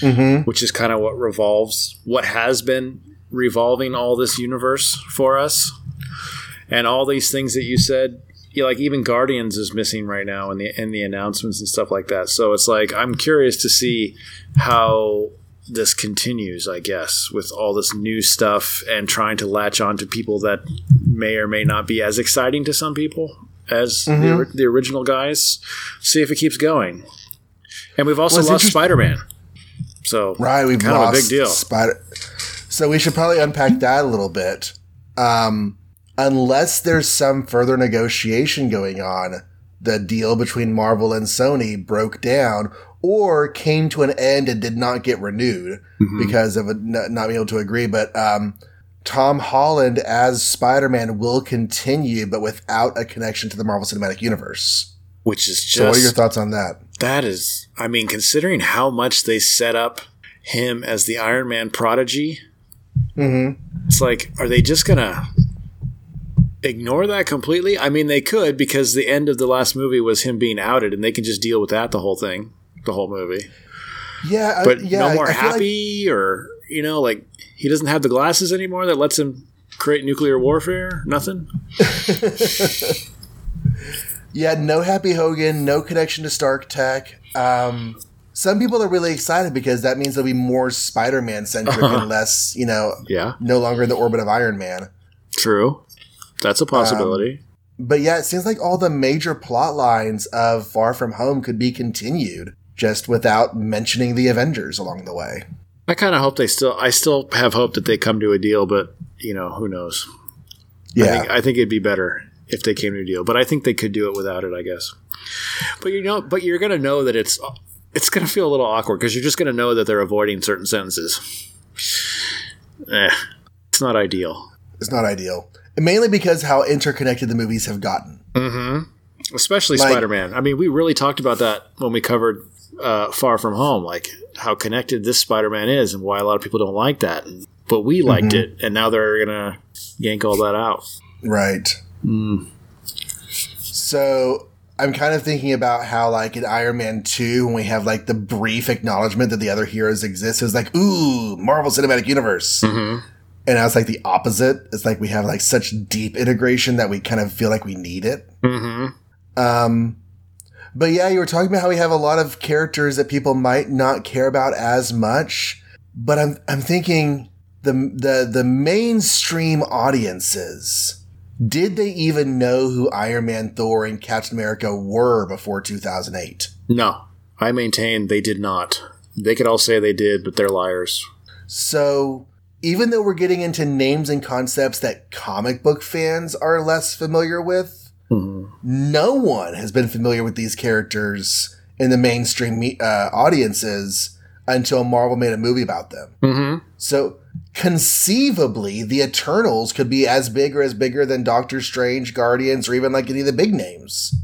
mm-hmm. which is kind of what revolves what has been revolving all this universe for us, and all these things that you said. You know, like even Guardians is missing right now in the in the announcements and stuff like that. So it's like I'm curious to see how this continues, I guess, with all this new stuff and trying to latch on to people that may or may not be as exciting to some people as mm-hmm. the, the, original guys. See if it keeps going. And we've also well, lost Spider Man. So right, we've kind lost of a big deal. Spider. So we should probably unpack that a little bit. Um, unless there's some further negotiation going on, the deal between Marvel and Sony broke down, or came to an end and did not get renewed mm-hmm. because of a, not being able to agree. But um, Tom Holland as Spider Man will continue, but without a connection to the Marvel Cinematic Universe. Which is just. So, what are your thoughts on that? That is, I mean, considering how much they set up him as the Iron Man prodigy, mm-hmm. it's like, are they just gonna ignore that completely? I mean, they could because the end of the last movie was him being outed, and they can just deal with that the whole thing the whole movie. Yeah, but yeah, no more happy like, or you know, like he doesn't have the glasses anymore that lets him create nuclear warfare. Nothing. yeah, no Happy Hogan, no connection to Stark Tech. Um, some people are really excited because that means there'll be more Spider-Man centric uh-huh. and less, you know, yeah, no longer in the orbit of Iron Man. True, that's a possibility. Um, but yeah, it seems like all the major plot lines of Far From Home could be continued just without mentioning the Avengers along the way. I kind of hope they still. I still have hope that they come to a deal, but you know, who knows? Yeah, I think, I think it'd be better if they came to a deal, but I think they could do it without it. I guess. But you know, but you're gonna know that it's it's gonna feel a little awkward because you're just gonna know that they're avoiding certain sentences. Eh, it's not ideal. It's not ideal, mainly because how interconnected the movies have gotten. Mm-hmm. Especially like, Spider Man. I mean, we really talked about that when we covered uh, Far From Home, like how connected this Spider-Man is, and why a lot of people don't like that. But we liked mm-hmm. it, and now they're gonna yank all that out. Right. Mm. So I'm kind of thinking about how, like in Iron Man 2, when we have like the brief acknowledgement that the other heroes exist, it's like, ooh, Marvel Cinematic Universe. Mm-hmm. And it's like the opposite. It's like we have like such deep integration that we kind of feel like we need it. Mm-hmm. Um, but yeah, you were talking about how we have a lot of characters that people might not care about as much. But I'm I'm thinking the the the mainstream audiences did they even know who Iron Man, Thor, and Captain America were before 2008? No, I maintain they did not. They could all say they did, but they're liars. So even though we're getting into names and concepts that comic book fans are less familiar with, Mm-hmm. No one has been familiar with these characters in the mainstream uh, audiences until Marvel made a movie about them. Mm-hmm. So conceivably, the Eternals could be as big or as bigger than Doctor Strange, Guardians, or even like any of the big names.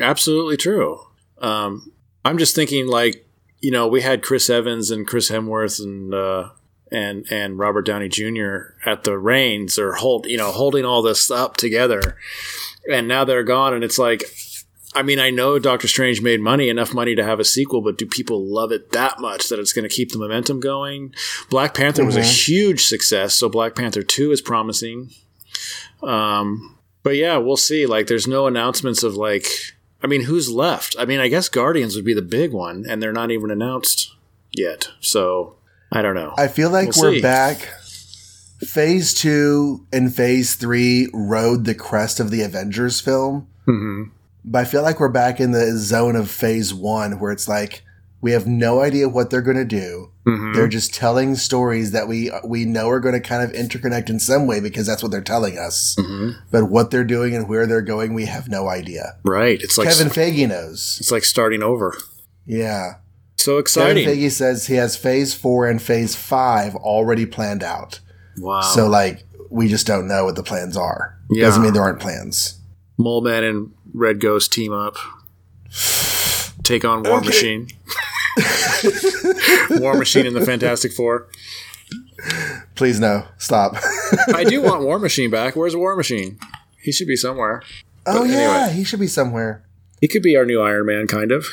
Absolutely true. Um, I'm just thinking, like, you know, we had Chris Evans and Chris Hemsworth and uh, and and Robert Downey Jr. at the reins or hold, you know, holding all this up together and now they're gone and it's like I mean, I know Doctor Strange made money, enough money to have a sequel, but do people love it that much that it's going to keep the momentum going? Black Panther mm-hmm. was a mm-hmm. huge success, so Black Panther 2 is promising. Um, but yeah, we'll see. Like, there's no announcements of, like, I mean, who's left? I mean, I guess Guardians would be the big one, and they're not even announced yet. So, I don't know. I feel like we'll we're see. back Phase two and phase three rode the crest of the Avengers film. Mm-hmm. But I feel like we're back in the zone of phase one where it's like, we have no idea what they're going to do. Mm-hmm. They're just telling stories that we we know are going to kind of interconnect in some way because that's what they're telling us. Mm-hmm. But what they're doing and where they're going, we have no idea. Right. It's like Kevin Feige knows. It's like starting over. Yeah. So exciting. Kevin Feige says he has phase four and phase five already planned out. Wow. So like we just don't know what the plans are. Yeah. Doesn't mean there aren't plans. Mole Man and Red Ghost team up. Take on War okay. Machine. War Machine and the Fantastic Four. Please no, stop. I do want War Machine back. Where's War Machine? He should be somewhere. oh But yeah, anyway. he should be somewhere. He could be our new Iron Man, kind of.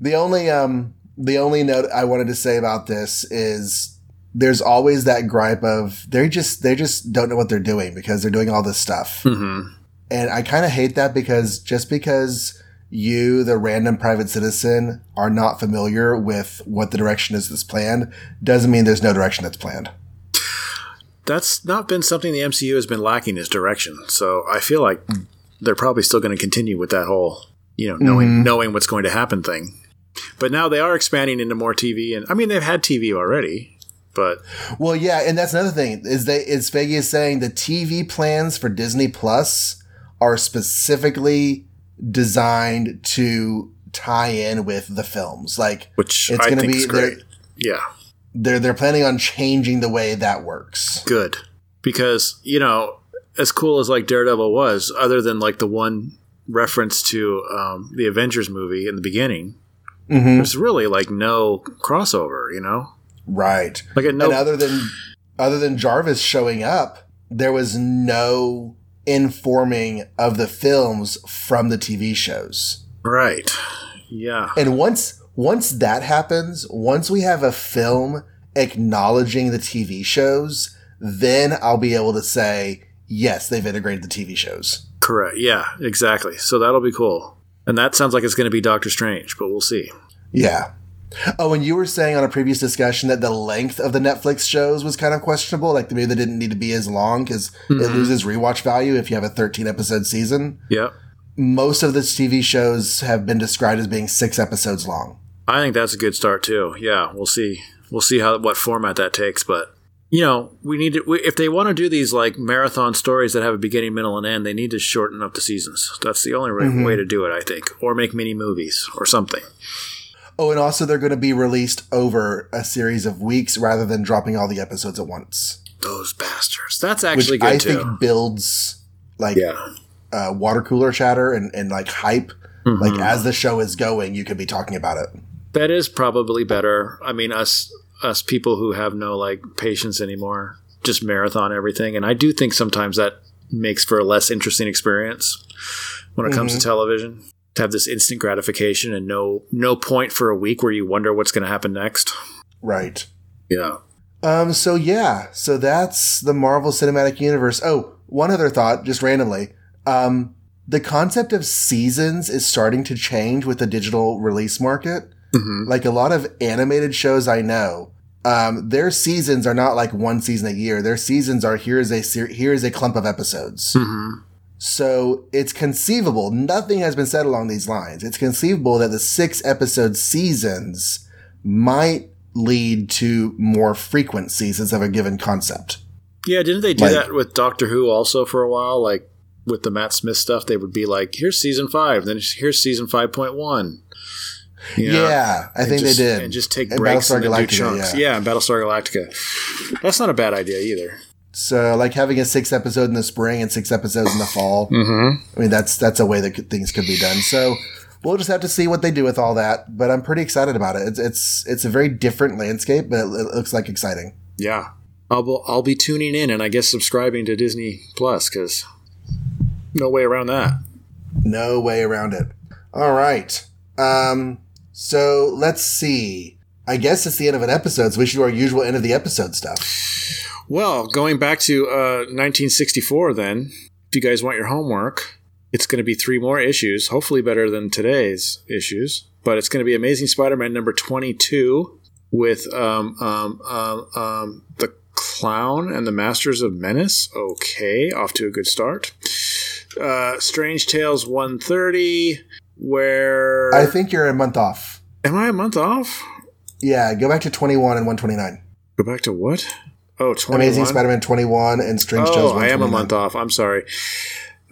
The only um the only note I wanted to say about this is there's always that gripe of they just they just don't know what they're doing because they're doing all this stuff. Mm-hmm. And I kind of hate that because just because you, the random private citizen, are not familiar with what the direction is that's planned, doesn't mean there's no direction that's planned. That's not been something the MCU has been lacking is direction. So I feel like they're probably still going to continue with that whole, you know, knowing knowing what's going to happen thing. But now they are expanding into more TV, and I mean they've had TV already, but Well, yeah, and that's another thing is they is Feige is saying the TV plans for Disney Plus are specifically designed to tie in with the films. Like which it's going to be is they're, great. Yeah, they're they're planning on changing the way that works. good because you know as cool as like Daredevil was, other than like the one reference to um, the Avengers movie in the beginning, Mm-hmm. there's really like no crossover. You know, Right. like no And other than other than Jarvis showing up, there was no informing of the films from the TV shows. right. Yeah, And once once that happens, once we have a film acknowledging the TV shows, then I'll be able to say, yes, they've integrated the TV shows. correct. Yeah, exactly. So that'll be cool. And that sounds like it's going to be Doctor Strange, but we'll see. Yeah. Oh, and you were saying on a previous discussion that the length of the Netflix shows was kind of questionable. Like the maybe they didn't need to be as long because it mm-hmm. loses rewatch value if you have a 13 episode season. Yep. Most of the TV shows have been described as being six episodes long. I think that's a good start too. Yeah, we'll see. We'll see how what format that takes, but you know, we need to we, if they want to do these like marathon stories that have a beginning, middle, and end, they need to shorten up the seasons. That's the only right way to do it, I think, or make mini movies or something. Oh, and also they're going to be released over a series of weeks rather than dropping all the episodes at once. Those bastards. That's Which actually good I too. think builds like yeah. uh, water cooler chatter and, and like hype. Mm-hmm. Like as the show is going, you could be talking about it. That is probably better. I mean, us us people who have no like patience anymore, just marathon everything, and I do think sometimes that makes for a less interesting experience when it comes to television. To have this instant gratification and no no point for a week where you wonder what's going to happen next. Right. Yeah. Um, so yeah, so that's the Marvel Cinematic Universe. Oh, one other thought, just randomly. Um, the concept of seasons is starting to change with the digital release market. Like a lot of animated shows I know, um, their seasons are not like one season a year. Their seasons are here's a ser- here's a clump of episodes. So it's conceivable. Nothing has been said along these lines. It's conceivable that the six episode seasons might lead to more frequent seasons of a given concept. Yeah, didn't they do Like- that with Doctor Who also for a while? Like with the Matt Smith stuff, they would be like, "Here's season five, then here's season five point one." Yeah, I think just, they did. And just take And breaks Battlestar and do chunks. yeah. Yeah, Battlestar Galactica. That's not a bad idea either. So, like having a six episode in the spring and six episodes in the fall. Mm-hmm. I mean, that's that's a way that things could be done. So, we'll just have to see what they do with all that. But I'm pretty excited about it. It's it's it's a very different landscape, but it, it looks like exciting. Yeah, I'll be, I'll be tuning in and I guess subscribing to Disney Plus because no way around that. No way around it. All right. Um. So let's see. I guess it's the end of an episode, so we should do our usual end of the episode stuff. Well, going back to uh, 1964, then, if you guys want your homework, it's going to be three more issues, hopefully better than today's issues. But it's going to be Amazing Spider-Man number 22 with um, um, um, um, the Clown and the Masters of Menace. Okay, off to a good start. Uh, Strange Tales 130, where I think you're a month off. am I a month off? Yeah, go back to 21 and 129. Go back to what? Oh, 21? Amazing Spider-Man 21 and Strange Tales Oh, I am a month off. I'm sorry.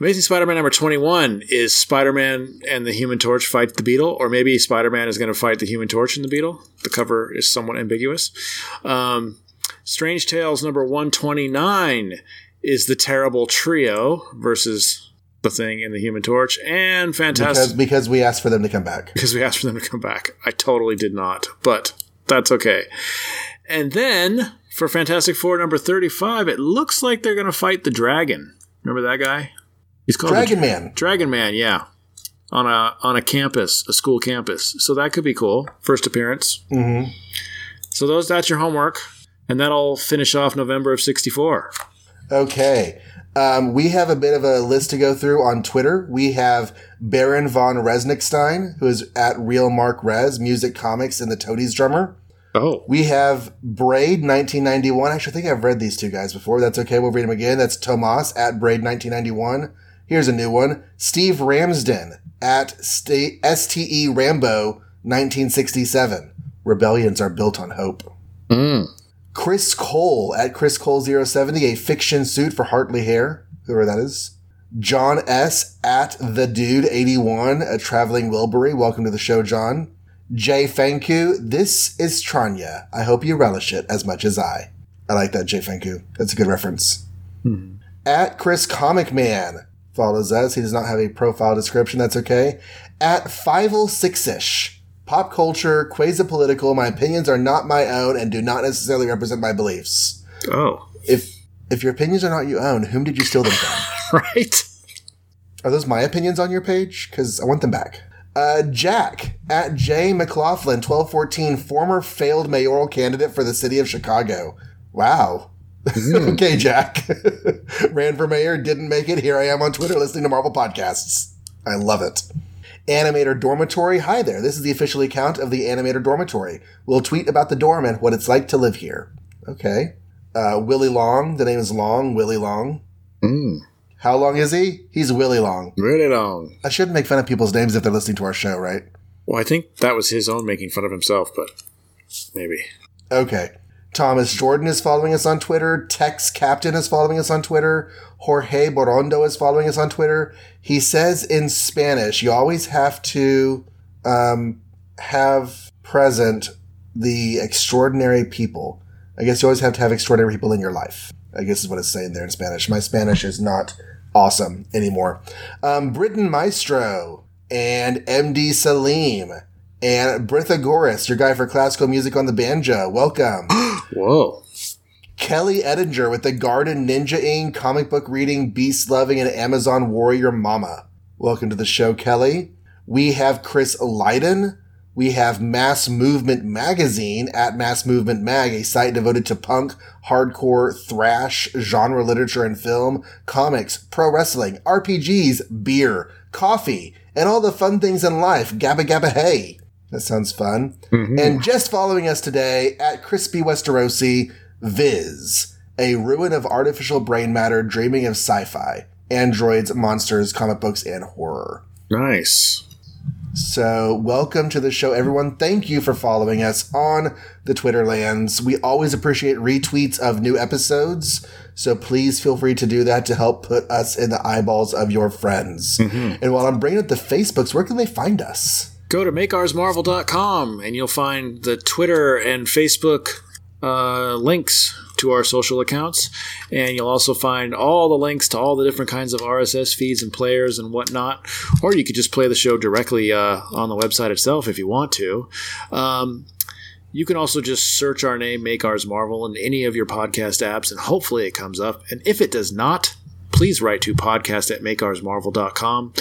Amazing Spider-Man number 21 is Spider-Man and the Human Torch fight the Beetle, or maybe Spider-Man is going to fight the Human Torch and the Beetle. The cover is somewhat ambiguous. Um, Strange Tales number 129 is the Terrible Trio versus the Thing and the Human Torch, and Fantastic because because we asked for them to come back. because we asked for them to come back. I totally did not, but that's okay. And then for Fantastic Four number 35, it looks like they're going to fight the dragon. Remember that guy? He's called Dragon Man. Dragon Man, yeah. On a on a campus, a school campus. So that could be cool. First appearance. Mm-hmm. So those that's your homework, and that'll finish off November of '64. Okay. Um, we have a bit of a list to go through on Twitter. We have Baron von Resnickstein, who is at Real Mark Res, Music Comics, and the Toadies drummer. Oh. We have Braid 1991. Actually, I think I've read these two guys before. That's okay. We'll read them again. That's Tomas at Braid 1991. Here's a new one. Steve Ramsden at STE Rambo 1967. Rebellions are built on hope. Mm. Chris Cole at Chris Cole 070, a fiction suit for Hartley Hair, whoever that is. John S. at the Dude 81, a traveling Wilbury. Welcome to the show, John. Jay Fanku, this is Tranya. I hope you relish it as much as I. I like that, Jay Fanku. That's a good reference. Hmm. At Chris Comic Man follows us. He does not have a profile description. That's okay. At Fivel Six Ish. Pop culture, quasi political. My opinions are not my own and do not necessarily represent my beliefs. Oh. If if your opinions are not your own, whom did you steal them from? right. Are those my opinions on your page? Because I want them back. Uh, Jack at J McLaughlin, 1214, former failed mayoral candidate for the city of Chicago. Wow. Mm. okay, Jack. Ran for mayor, didn't make it. Here I am on Twitter listening to Marvel podcasts. I love it. Animator Dormitory. Hi there. This is the official account of the Animator Dormitory. We'll tweet about the dorm and what it's like to live here. Okay. Uh, Willie Long. The name is Long. Willie Long. Mm. How long is he? He's Willie Long. Really long. I shouldn't make fun of people's names if they're listening to our show, right? Well, I think that was his own making fun of himself, but maybe. Okay. Thomas Jordan is following us on Twitter. Tex Captain is following us on Twitter. Jorge Borondo is following us on Twitter. He says in Spanish, you always have to um, have present the extraordinary people. I guess you always have to have extraordinary people in your life. I guess is what it's saying there in Spanish. My Spanish is not awesome anymore. Um, Britton Maestro and MD Salim and Britha Goris, your guy for classical music on the banjo. Welcome. Whoa. Kelly Edinger with the Garden Ninja Ing comic book reading, beast loving, and Amazon warrior mama. Welcome to the show, Kelly. We have Chris Leiden. we have Mass Movement Magazine at Mass Movement Mag, a site devoted to punk, hardcore, thrash, genre literature and film, comics, pro wrestling, RPGs, beer, coffee, and all the fun things in life. Gabba Gabba Hey. That sounds fun. Mm-hmm. And just following us today at Crispy Westerosi, Viz, a ruin of artificial brain matter dreaming of sci-fi, androids, monsters, comic books, and horror. Nice. So, welcome to the show, everyone. Thank you for following us on the Twitter lands. We always appreciate retweets of new episodes. So, please feel free to do that to help put us in the eyeballs of your friends. Mm-hmm. And while I'm bringing up the Facebooks, where can they find us? Go to makeoursmarvel.com and you'll find the Twitter and Facebook uh, links to our social accounts. And you'll also find all the links to all the different kinds of RSS feeds and players and whatnot. Or you could just play the show directly uh, on the website itself if you want to. Um, you can also just search our name, Make Ours Marvel, in any of your podcast apps, and hopefully it comes up. And if it does not, please write to podcast at makeoursmarvel.com.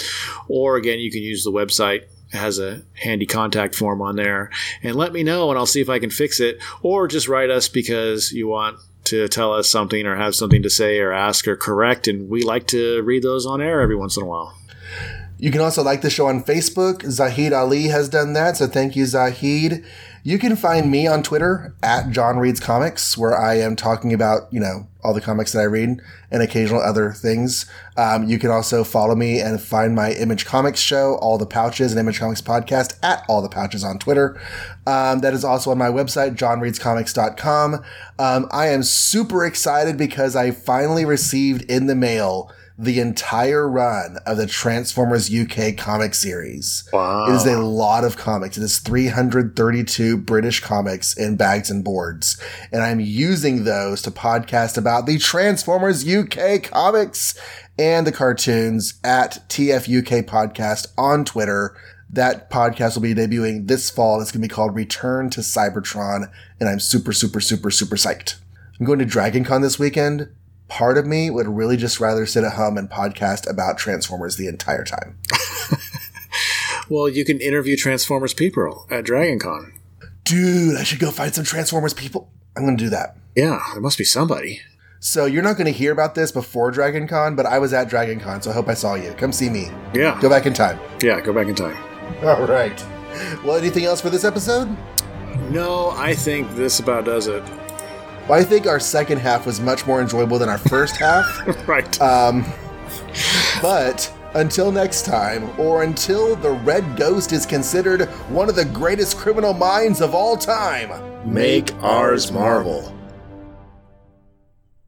Or again, you can use the website has a handy contact form on there and let me know and I'll see if I can fix it or just write us because you want to tell us something or have something to say or ask or correct and we like to read those on air every once in a while. You can also like the show on Facebook. Zahid Ali has done that, so thank you Zahid. You can find me on Twitter at John Reads Comics, where I am talking about, you know, all the comics that I read and occasional other things. Um, you can also follow me and find my Image Comics show, All the Pouches, and Image Comics podcast at All the Pouches on Twitter. Um, that is also on my website, johnreadscomics.com. Um, I am super excited because I finally received in the mail the entire run of the Transformers UK comic series. Wow. It is a lot of comics. It is 332 British comics in bags and boards. And I'm using those to podcast about the Transformers UK comics and the cartoons at TFUK podcast on Twitter. That podcast will be debuting this fall. It's going to be called Return to Cybertron. And I'm super, super, super, super psyched. I'm going to Dragon Con this weekend. Part of me would really just rather sit at home and podcast about Transformers the entire time. Well, you can interview Transformers people at Dragon Con. Dude, I should go find some Transformers people. I'm going to do that. Yeah, there must be somebody. So you're not going to hear about this before Dragon Con, but I was at Dragon Con, so I hope I saw you. Come see me. Yeah. Go back in time. Yeah, go back in time. All right. Well, anything else for this episode? No, I think this about does it. Well, I think our second half was much more enjoyable than our first half. right. Um, but until next time, or until the Red Ghost is considered one of the greatest criminal minds of all time, Make ours marvel.